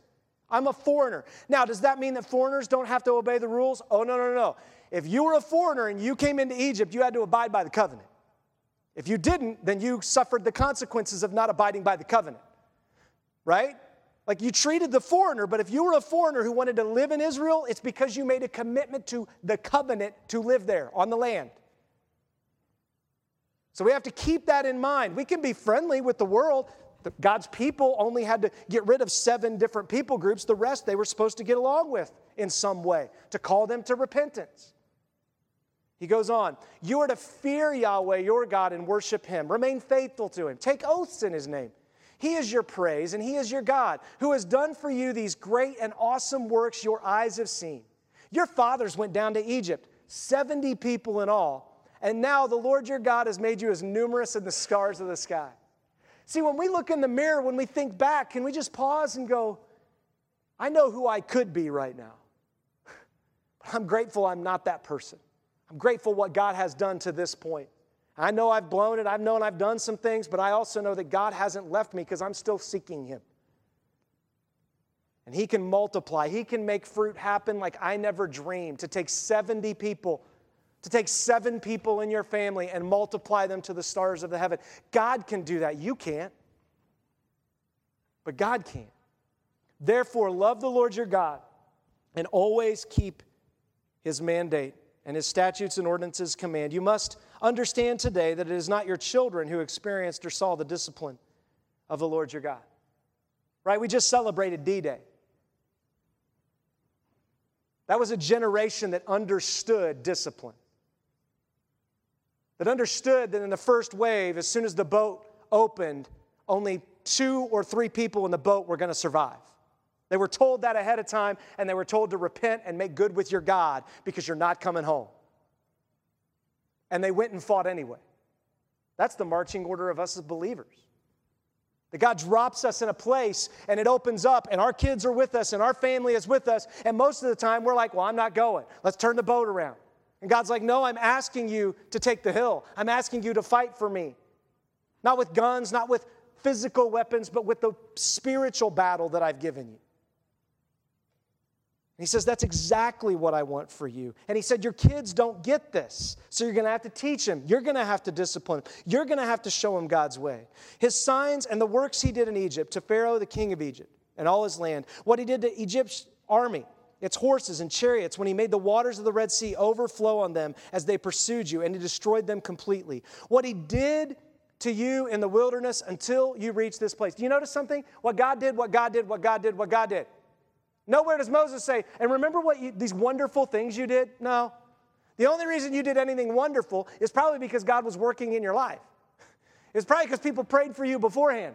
[SPEAKER 1] I'm a foreigner. Now, does that mean that foreigners don't have to obey the rules? Oh, no, no, no. If you were a foreigner and you came into Egypt, you had to abide by the covenant. If you didn't, then you suffered the consequences of not abiding by the covenant. Right? Like you treated the foreigner, but if you were a foreigner who wanted to live in Israel, it's because you made a commitment to the covenant to live there on the land. So we have to keep that in mind. We can be friendly with the world. God's people only had to get rid of seven different people groups. The rest they were supposed to get along with in some way to call them to repentance. He goes on, You are to fear Yahweh your God and worship him. Remain faithful to him. Take oaths in his name. He is your praise and He is your God, who has done for you these great and awesome works your eyes have seen. Your fathers went down to Egypt, 70 people in all, and now the Lord your God has made you as numerous as the stars of the sky. See, when we look in the mirror, when we think back, can we just pause and go, I know who I could be right now. But I'm grateful I'm not that person. I'm grateful what God has done to this point. I know I've blown it. I've known I've done some things, but I also know that God hasn't left me because I'm still seeking Him. And He can multiply, He can make fruit happen like I never dreamed. To take 70 people, to take seven people in your family and multiply them to the stars of the heaven. God can do that. You can't. But God can. Therefore, love the Lord your God and always keep His mandate and His statutes and ordinances command. You must understand today that it is not your children who experienced or saw the discipline of the Lord your God. Right? We just celebrated D Day. That was a generation that understood discipline. That understood that in the first wave, as soon as the boat opened, only two or three people in the boat were going to survive. They were told that ahead of time, and they were told to repent and make good with your God because you're not coming home and they went and fought anyway. That's the marching order of us as believers. That God drops us in a place and it opens up, and our kids are with us, and our family is with us. And most of the time, we're like, Well, I'm not going. Let's turn the boat around. And God's like, No, I'm asking you to take the hill. I'm asking you to fight for me. Not with guns, not with physical weapons, but with the spiritual battle that I've given you. He says, That's exactly what I want for you. And he said, Your kids don't get this. So you're going to have to teach them. You're going to have to discipline them. You're going to have to show them God's way. His signs and the works he did in Egypt to Pharaoh, the king of Egypt, and all his land, what he did to Egypt's army, its horses and chariots, when he made the waters of the Red Sea overflow on them as they pursued you, and he destroyed them completely. What he did to you in the wilderness until you reach this place. Do you notice something? What God did, what God did, what God did, what God did. Nowhere does Moses say, and remember what you, these wonderful things you did? No. The only reason you did anything wonderful is probably because God was working in your life. It's probably because people prayed for you beforehand.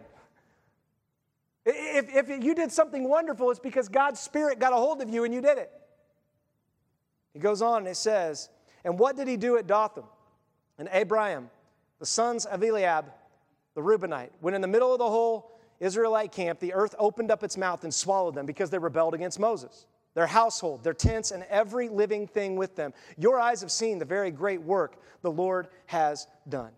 [SPEAKER 1] If, if you did something wonderful, it's because God's Spirit got a hold of you and you did it. He goes on and it says, And what did he do at Dathan? And Abiram, the sons of Eliab, the Reubenite, went in the middle of the whole Israelite camp, the earth opened up its mouth and swallowed them because they rebelled against Moses. Their household, their tents, and every living thing with them. Your eyes have seen the very great work the Lord has done.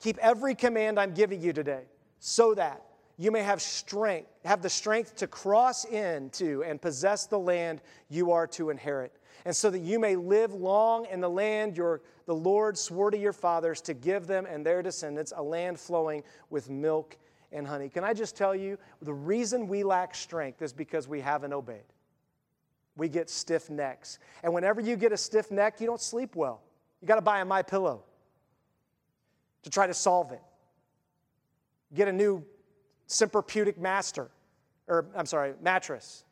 [SPEAKER 1] Keep every command I'm giving you today, so that you may have strength, have the strength to cross into and possess the land you are to inherit, and so that you may live long in the land your the Lord swore to your fathers to give them and their descendants a land flowing with milk and honey. Can I just tell you, the reason we lack strength is because we haven't obeyed. We get stiff necks. And whenever you get a stiff neck, you don't sleep well. You got to buy a MyPillow to try to solve it. Get a new Tempur-Pedic master, or I'm sorry, mattress.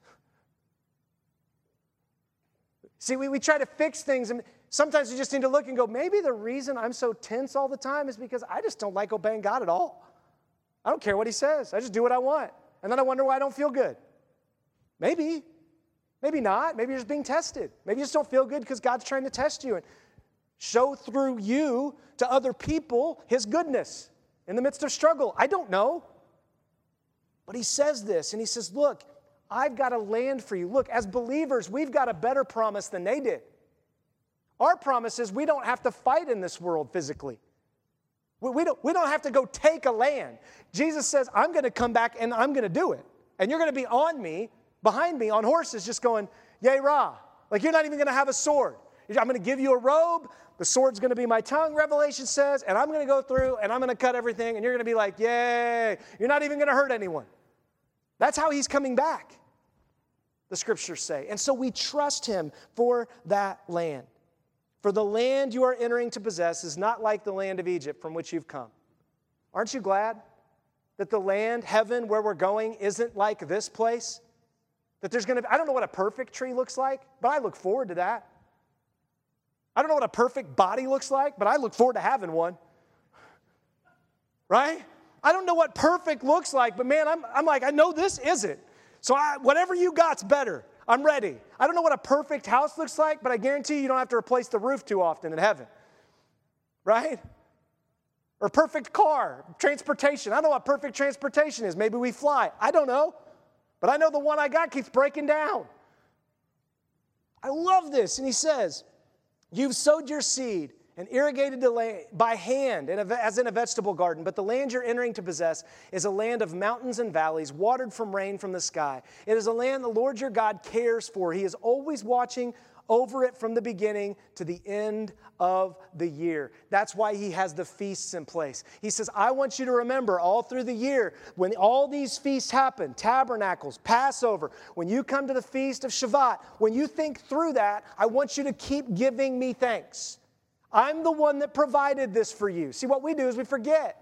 [SPEAKER 1] See, we, we try to fix things, and sometimes you just need to look and go, maybe the reason I'm so tense all the time is because I just don't like obeying God at all. I don't care what He says, I just do what I want. And then I wonder why I don't feel good. Maybe. Maybe not. Maybe you're just being tested. Maybe you just don't feel good because God's trying to test you and show through you to other people His goodness in the midst of struggle. I don't know. But he says this, and he says, Look, I've got a land for you. Look, as believers, we've got a better promise than they did. Our promise is we don't have to fight in this world physically. We, don't, we don't have to go take a land. Jesus says, I'm going to come back and I'm going to do it. And you're going to be on me, behind me, on horses, just going, Yay, rah. Like you're not even going to have a sword. I'm going to give you a robe. The sword's going to be my tongue, Revelation says, and I'm going to go through and I'm going to cut everything, and you're going to be like, Yay. You're not even going to hurt anyone. That's how he's coming back, the scriptures say. And so we trust him for that land. For the land you are entering to possess is not like the land of Egypt from which you've come. Aren't you glad that the land, heaven, where we're going, isn't like this place? That there's gonna be, I don't know what a perfect tree looks like, but I look forward to that. I don't know what a perfect body looks like, but I look forward to having one. Right? I don't know what perfect looks like, but man, I'm, I'm like, I know this isn't. So I, whatever you got's better. I'm ready. I don't know what a perfect house looks like, but I guarantee you, don't have to replace the roof too often in heaven. Right? Or perfect car, transportation. I don't know what perfect transportation is. Maybe we fly. I don't know. But I know the one I got keeps breaking down. I love this. And he says, You've sowed your seed and irrigated land by hand as in a vegetable garden, but the land you're entering to possess is a land of mountains and valleys, watered from rain from the sky. It is a land the Lord your God cares for. He is always watching over it from the beginning to the end of the year. That's why he has the feasts in place. He says, I want you to remember all through the year when all these feasts happen tabernacles, Passover, when you come to the feast of Shavuot, when you think through that, I want you to keep giving me thanks. I'm the one that provided this for you. See, what we do is we forget.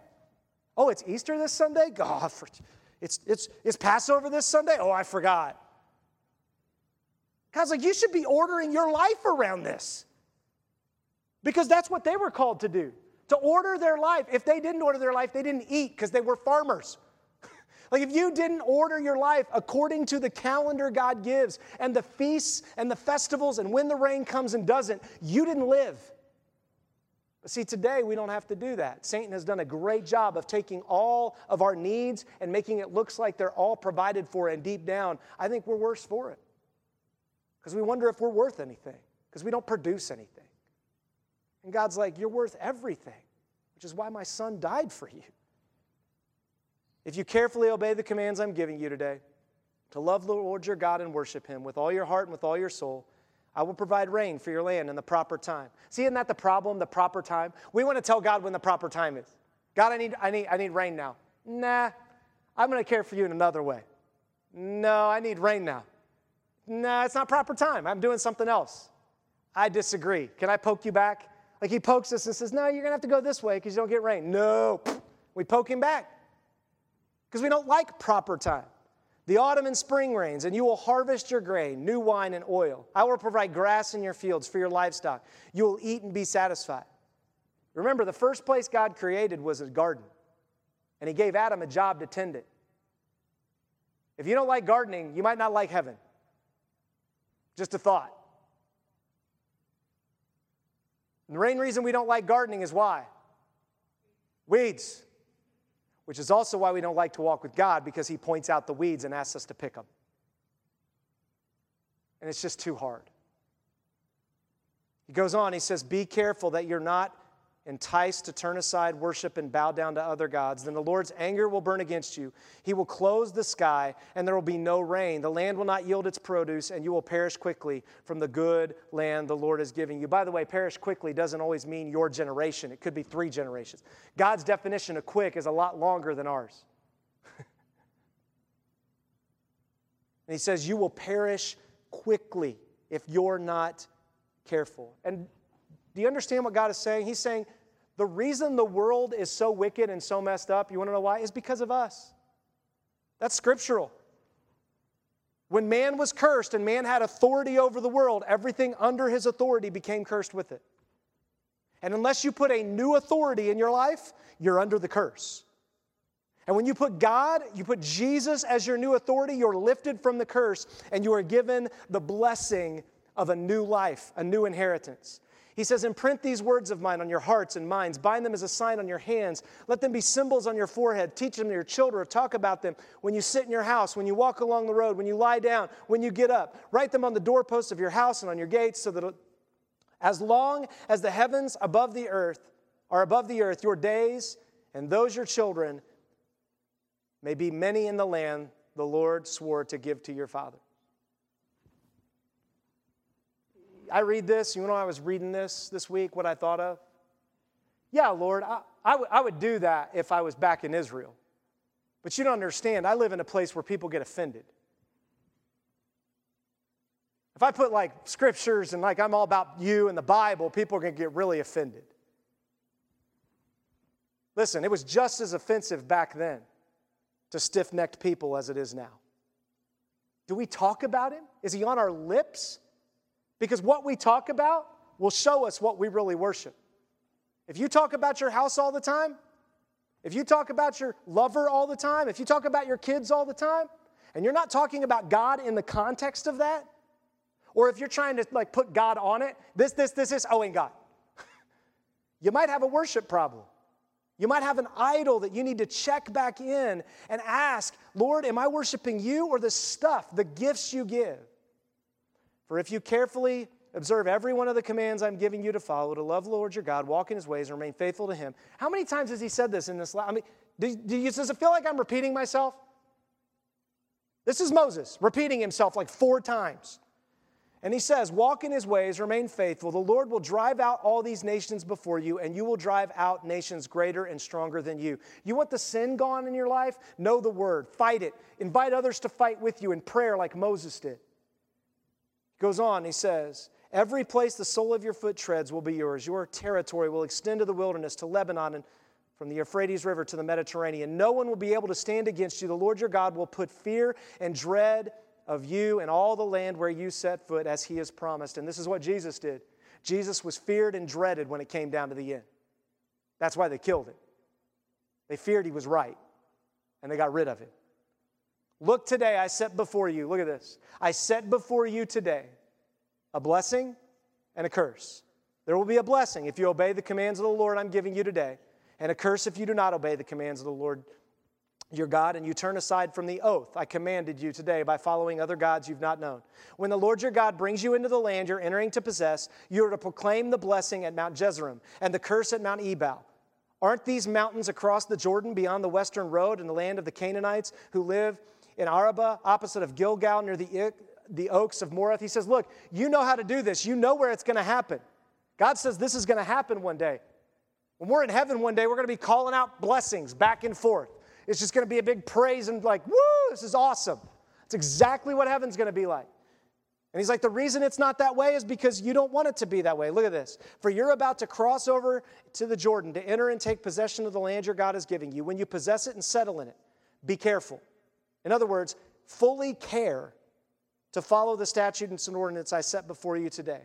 [SPEAKER 1] Oh, it's Easter this Sunday? God, it's, it's, it's Passover this Sunday? Oh, I forgot. God's like, you should be ordering your life around this. Because that's what they were called to do to order their life. If they didn't order their life, they didn't eat because they were farmers. like if you didn't order your life according to the calendar God gives and the feasts and the festivals and when the rain comes and doesn't, you didn't live. But see, today we don't have to do that. Satan has done a great job of taking all of our needs and making it looks like they're all provided for, and deep down, I think we're worse for it because we wonder if we're worth anything because we don't produce anything. And God's like, You're worth everything, which is why my son died for you. If you carefully obey the commands I'm giving you today, to love the Lord your God and worship him with all your heart and with all your soul, I will provide rain for your land in the proper time. See, isn't that the problem, the proper time? We want to tell God when the proper time is. God, I need, I need, I need rain now. Nah, I'm going to care for you in another way. No, I need rain now nah, it's not proper time. I'm doing something else. I disagree. Can I poke you back? Like he pokes us and says, no, you're going to have to go this way because you don't get rain. No. We poke him back because we don't like proper time. The autumn and spring rains, and you will harvest your grain, new wine and oil. I will provide grass in your fields for your livestock. You will eat and be satisfied. Remember, the first place God created was a garden, and He gave Adam a job to tend it. If you don't like gardening, you might not like heaven. Just a thought. And the main reason we don't like gardening is why? Weeds. Which is also why we don't like to walk with God because He points out the weeds and asks us to pick them. And it's just too hard. He goes on, he says, Be careful that you're not enticed to turn aside worship and bow down to other gods, then the Lord's anger will burn against you. He will close the sky, and there will be no rain. The land will not yield its produce, and you will perish quickly from the good land the Lord is giving you. By the way, perish quickly doesn't always mean your generation, it could be three generations. God's definition of quick is a lot longer than ours. and He says, You will perish quickly if you're not careful. And do you understand what God is saying? He's saying the reason the world is so wicked and so messed up, you want to know why? Is because of us. That's scriptural. When man was cursed and man had authority over the world, everything under his authority became cursed with it. And unless you put a new authority in your life, you're under the curse. And when you put God, you put Jesus as your new authority, you're lifted from the curse and you are given the blessing of a new life, a new inheritance. He says, Imprint these words of mine on your hearts and minds. Bind them as a sign on your hands. Let them be symbols on your forehead. Teach them to your children. Talk about them when you sit in your house, when you walk along the road, when you lie down, when you get up. Write them on the doorposts of your house and on your gates so that as long as the heavens above the earth are above the earth, your days and those your children may be many in the land the Lord swore to give to your father. I read this, you know, I was reading this this week, what I thought of. Yeah, Lord, I, I, w- I would do that if I was back in Israel. But you don't understand, I live in a place where people get offended. If I put like scriptures and like I'm all about you and the Bible, people are going to get really offended. Listen, it was just as offensive back then to stiff necked people as it is now. Do we talk about him? Is he on our lips? Because what we talk about will show us what we really worship. If you talk about your house all the time, if you talk about your lover all the time, if you talk about your kids all the time, and you're not talking about God in the context of that, or if you're trying to like put God on it, this, this, this, this, oh, ain't God. you might have a worship problem. You might have an idol that you need to check back in and ask, Lord, am I worshiping you or the stuff, the gifts you give? For if you carefully observe every one of the commands I'm giving you to follow, to love the Lord your God, walk in his ways, and remain faithful to him. How many times has he said this in this? I mean, do, do you, does it feel like I'm repeating myself? This is Moses repeating himself like four times. And he says, Walk in his ways, remain faithful. The Lord will drive out all these nations before you, and you will drive out nations greater and stronger than you. You want the sin gone in your life? Know the word, fight it. Invite others to fight with you in prayer, like Moses did. Goes on, he says, Every place the sole of your foot treads will be yours. Your territory will extend to the wilderness, to Lebanon, and from the Euphrates River to the Mediterranean. No one will be able to stand against you. The Lord your God will put fear and dread of you and all the land where you set foot as he has promised. And this is what Jesus did. Jesus was feared and dreaded when it came down to the end. That's why they killed him. They feared he was right, and they got rid of him. Look today, I set before you, look at this. I set before you today a blessing and a curse. There will be a blessing if you obey the commands of the Lord I'm giving you today, and a curse if you do not obey the commands of the Lord your God and you turn aside from the oath I commanded you today by following other gods you've not known. When the Lord your God brings you into the land you're entering to possess, you are to proclaim the blessing at Mount Gerizim and the curse at Mount Ebal. Aren't these mountains across the Jordan beyond the western road in the land of the Canaanites who live in Arabah, opposite of Gilgal, near the, the oaks of Moreh. He says, Look, you know how to do this. You know where it's going to happen. God says this is going to happen one day. When we're in heaven one day, we're going to be calling out blessings back and forth. It's just going to be a big praise and like, woo, this is awesome. It's exactly what heaven's going to be like. And he's like, the reason it's not that way is because you don't want it to be that way. Look at this. For you're about to cross over to the Jordan to enter and take possession of the land your God is giving you. When you possess it and settle in it, be careful. In other words, fully care to follow the statutes and ordinances I set before you today.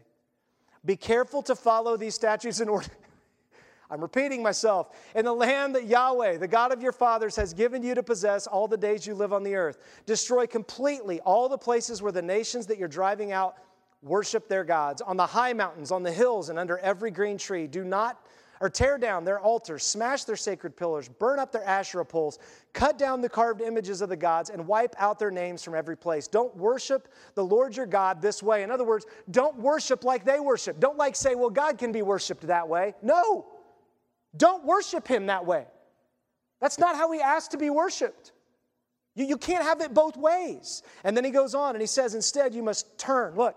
[SPEAKER 1] Be careful to follow these statutes and ordinances. I'm repeating myself. In the land that Yahweh, the God of your fathers, has given you to possess all the days you live on the earth, destroy completely all the places where the nations that you're driving out worship their gods. On the high mountains, on the hills, and under every green tree. Do not or tear down their altars, smash their sacred pillars, burn up their Asherah poles, cut down the carved images of the gods, and wipe out their names from every place. Don't worship the Lord your God this way. In other words, don't worship like they worship. Don't like say, well, God can be worshiped that way. No.
[SPEAKER 2] Don't worship him that way. That's not how he asked to be worshiped. You, you can't have it both ways. And then he goes on and he says, instead, you must turn. Look,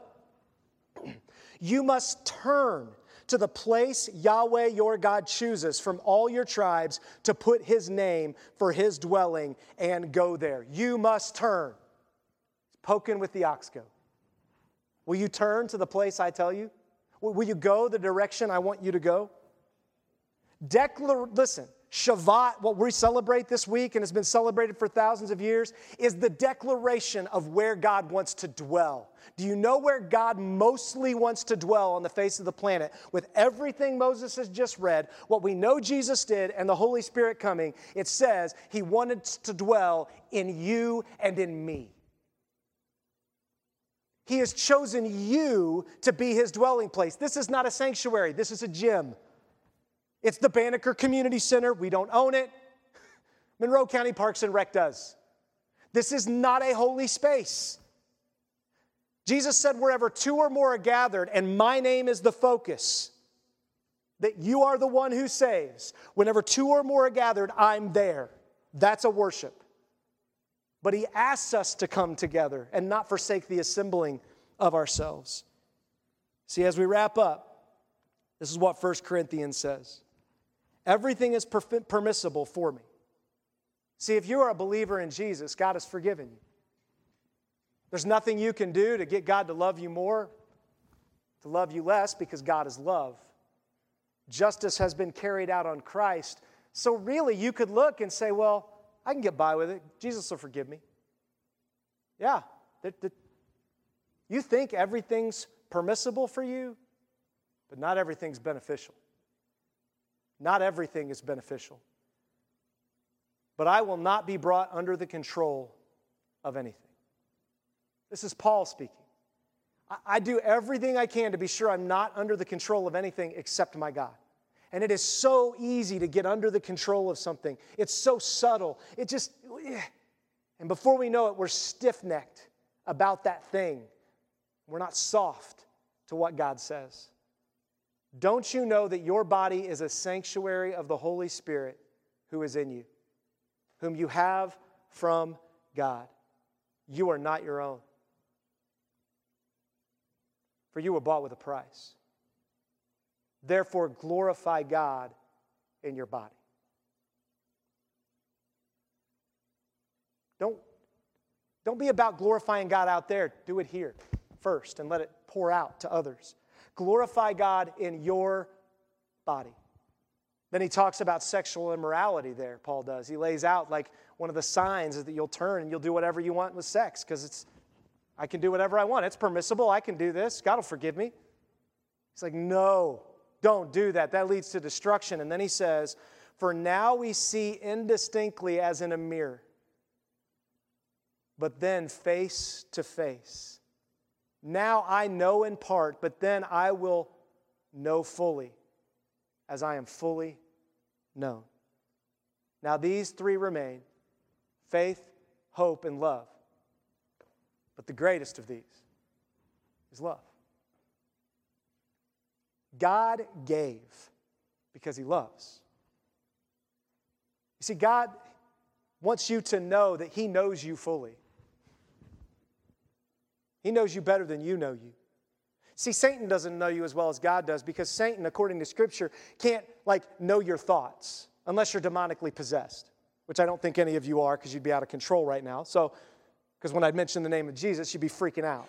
[SPEAKER 2] you must turn to the place Yahweh your God chooses from all your tribes to put his name for his dwelling and go there. You must turn. It's Poking with the ox goad. Will you turn to the place I tell you? Will you go the direction I want you to go? Declar- listen, Shavuot, what we celebrate this week and has been celebrated for thousands of years, is the declaration of where God wants to dwell. Do you know where God mostly wants to dwell on the face of the planet? With everything Moses has just read, what we know Jesus did, and the Holy Spirit coming, it says he wanted to dwell in you and in me. He has chosen you to be his dwelling place. This is not a sanctuary, this is a gym. It's the Banneker Community Center. We don't own it. Monroe County Parks and Rec does. This is not a holy space. Jesus said, wherever two or more are gathered, and my name is the focus, that you are the one who saves. Whenever two or more are gathered, I'm there. That's a worship. But he asks us to come together and not forsake the assembling of ourselves. See, as we wrap up, this is what 1 Corinthians says Everything is permissible for me. See, if you are a believer in Jesus, God has forgiven you. There's nothing you can do to get God to love you more, to love you less, because God is love. Justice has been carried out on Christ. So, really, you could look and say, well, I can get by with it. Jesus will forgive me. Yeah. The, the, you think everything's permissible for you, but not everything's beneficial. Not everything is beneficial. But I will not be brought under the control of anything. This is Paul speaking. I, I do everything I can to be sure I'm not under the control of anything except my God. And it is so easy to get under the control of something. It's so subtle. It just, eh. and before we know it, we're stiff necked about that thing. We're not soft to what God says. Don't you know that your body is a sanctuary of the Holy Spirit who is in you, whom you have from God? You are not your own. For you were bought with a price. Therefore, glorify God in your body. Don't, don't be about glorifying God out there. Do it here first and let it pour out to others. Glorify God in your body. Then he talks about sexual immorality there, Paul does. He lays out like one of the signs is that you'll turn and you'll do whatever you want with sex because it's, I can do whatever I want. It's permissible. I can do this. God will forgive me. He's like, no, don't do that. That leads to destruction. And then he says, For now we see indistinctly as in a mirror, but then face to face. Now I know in part, but then I will know fully, as I am fully known. Now these three remain faith, hope, and love. But the greatest of these is love. God gave because He loves. You see, God wants you to know that He knows you fully. He knows you better than you know you. See, Satan doesn't know you as well as God does because Satan, according to Scripture, can't like know your thoughts unless you're demonically possessed, which I don't think any of you are because you'd be out of control right now. So, because when I mention the name of Jesus, you'd be freaking out.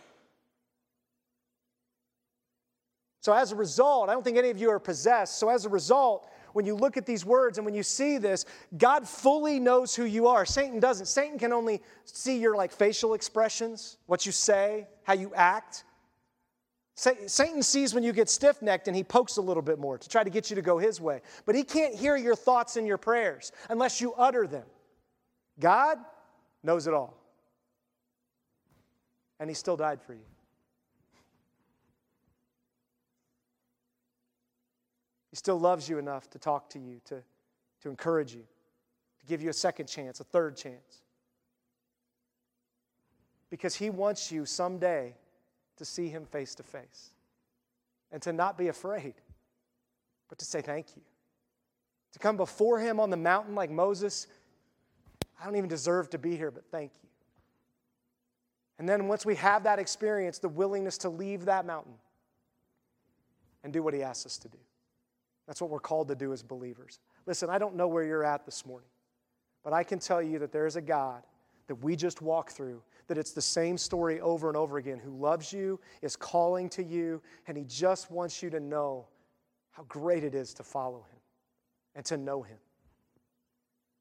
[SPEAKER 2] So, as a result, I don't think any of you are possessed. So, as a result, when you look at these words and when you see this, God fully knows who you are. Satan doesn't. Satan can only see your like facial expressions, what you say, how you act. Satan sees when you get stiff necked and he pokes a little bit more to try to get you to go his way. But he can't hear your thoughts and your prayers unless you utter them. God knows it all. And he still died for you. He still loves you enough to talk to you, to, to encourage you, to give you a second chance, a third chance. Because He wants you someday to see Him face to face and to not be afraid, but to say thank you. to come before Him on the mountain like Moses, I don't even deserve to be here, but thank you. And then once we have that experience, the willingness to leave that mountain and do what He asks us to do. That's what we're called to do as believers. Listen, I don't know where you're at this morning, but I can tell you that there is a God that we just walk through, that it's the same story over and over again, who loves you, is calling to you, and He just wants you to know how great it is to follow Him and to know Him.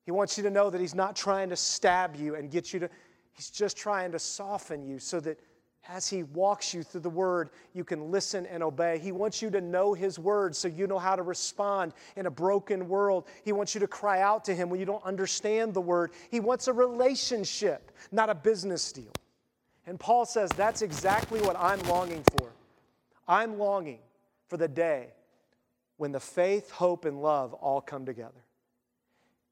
[SPEAKER 2] He wants you to know that He's not trying to stab you and get you to, He's just trying to soften you so that as He walks you through the Word, you can listen and obey. He wants you to know His Word so you know how to respond in a broken world. He wants you to cry out to Him when you don't understand the Word. He wants a relationship, not a business deal. And Paul says that's exactly what I'm longing for. I'm longing for the day when the faith, hope, and love all come together.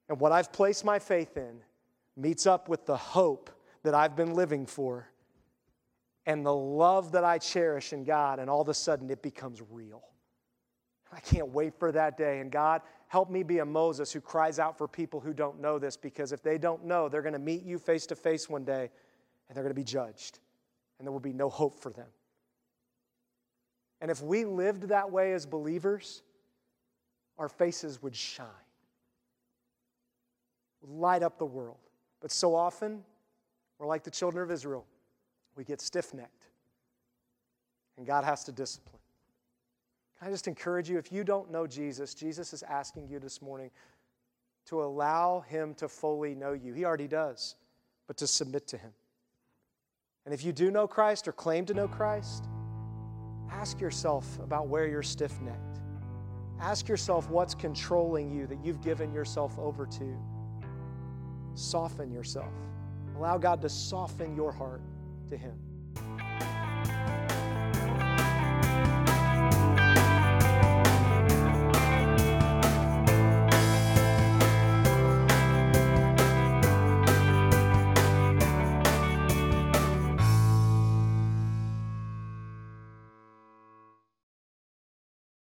[SPEAKER 2] And what I've placed my faith in meets up with the hope that I've been living for and the love that I cherish in God, and all of a sudden it becomes real. I can't wait for that day. And God, help me be a Moses who cries out for people who don't know this, because if they don't know, they're going to meet you face to face one day and they're going to be judged, and there will be no hope for them. And if we lived that way as believers, our faces would shine, would light up the world. But so often, we're like the children of Israel. We get stiff necked, and God has to discipline. Can I just encourage you if you don't know Jesus, Jesus is asking you this morning to allow Him to fully know you. He already does, but to submit to Him. And if you do know Christ or claim to know Christ, ask yourself about where you're stiff necked. Ask yourself what's controlling you that you've given yourself over to. Soften yourself. Allow God to soften your heart to Him.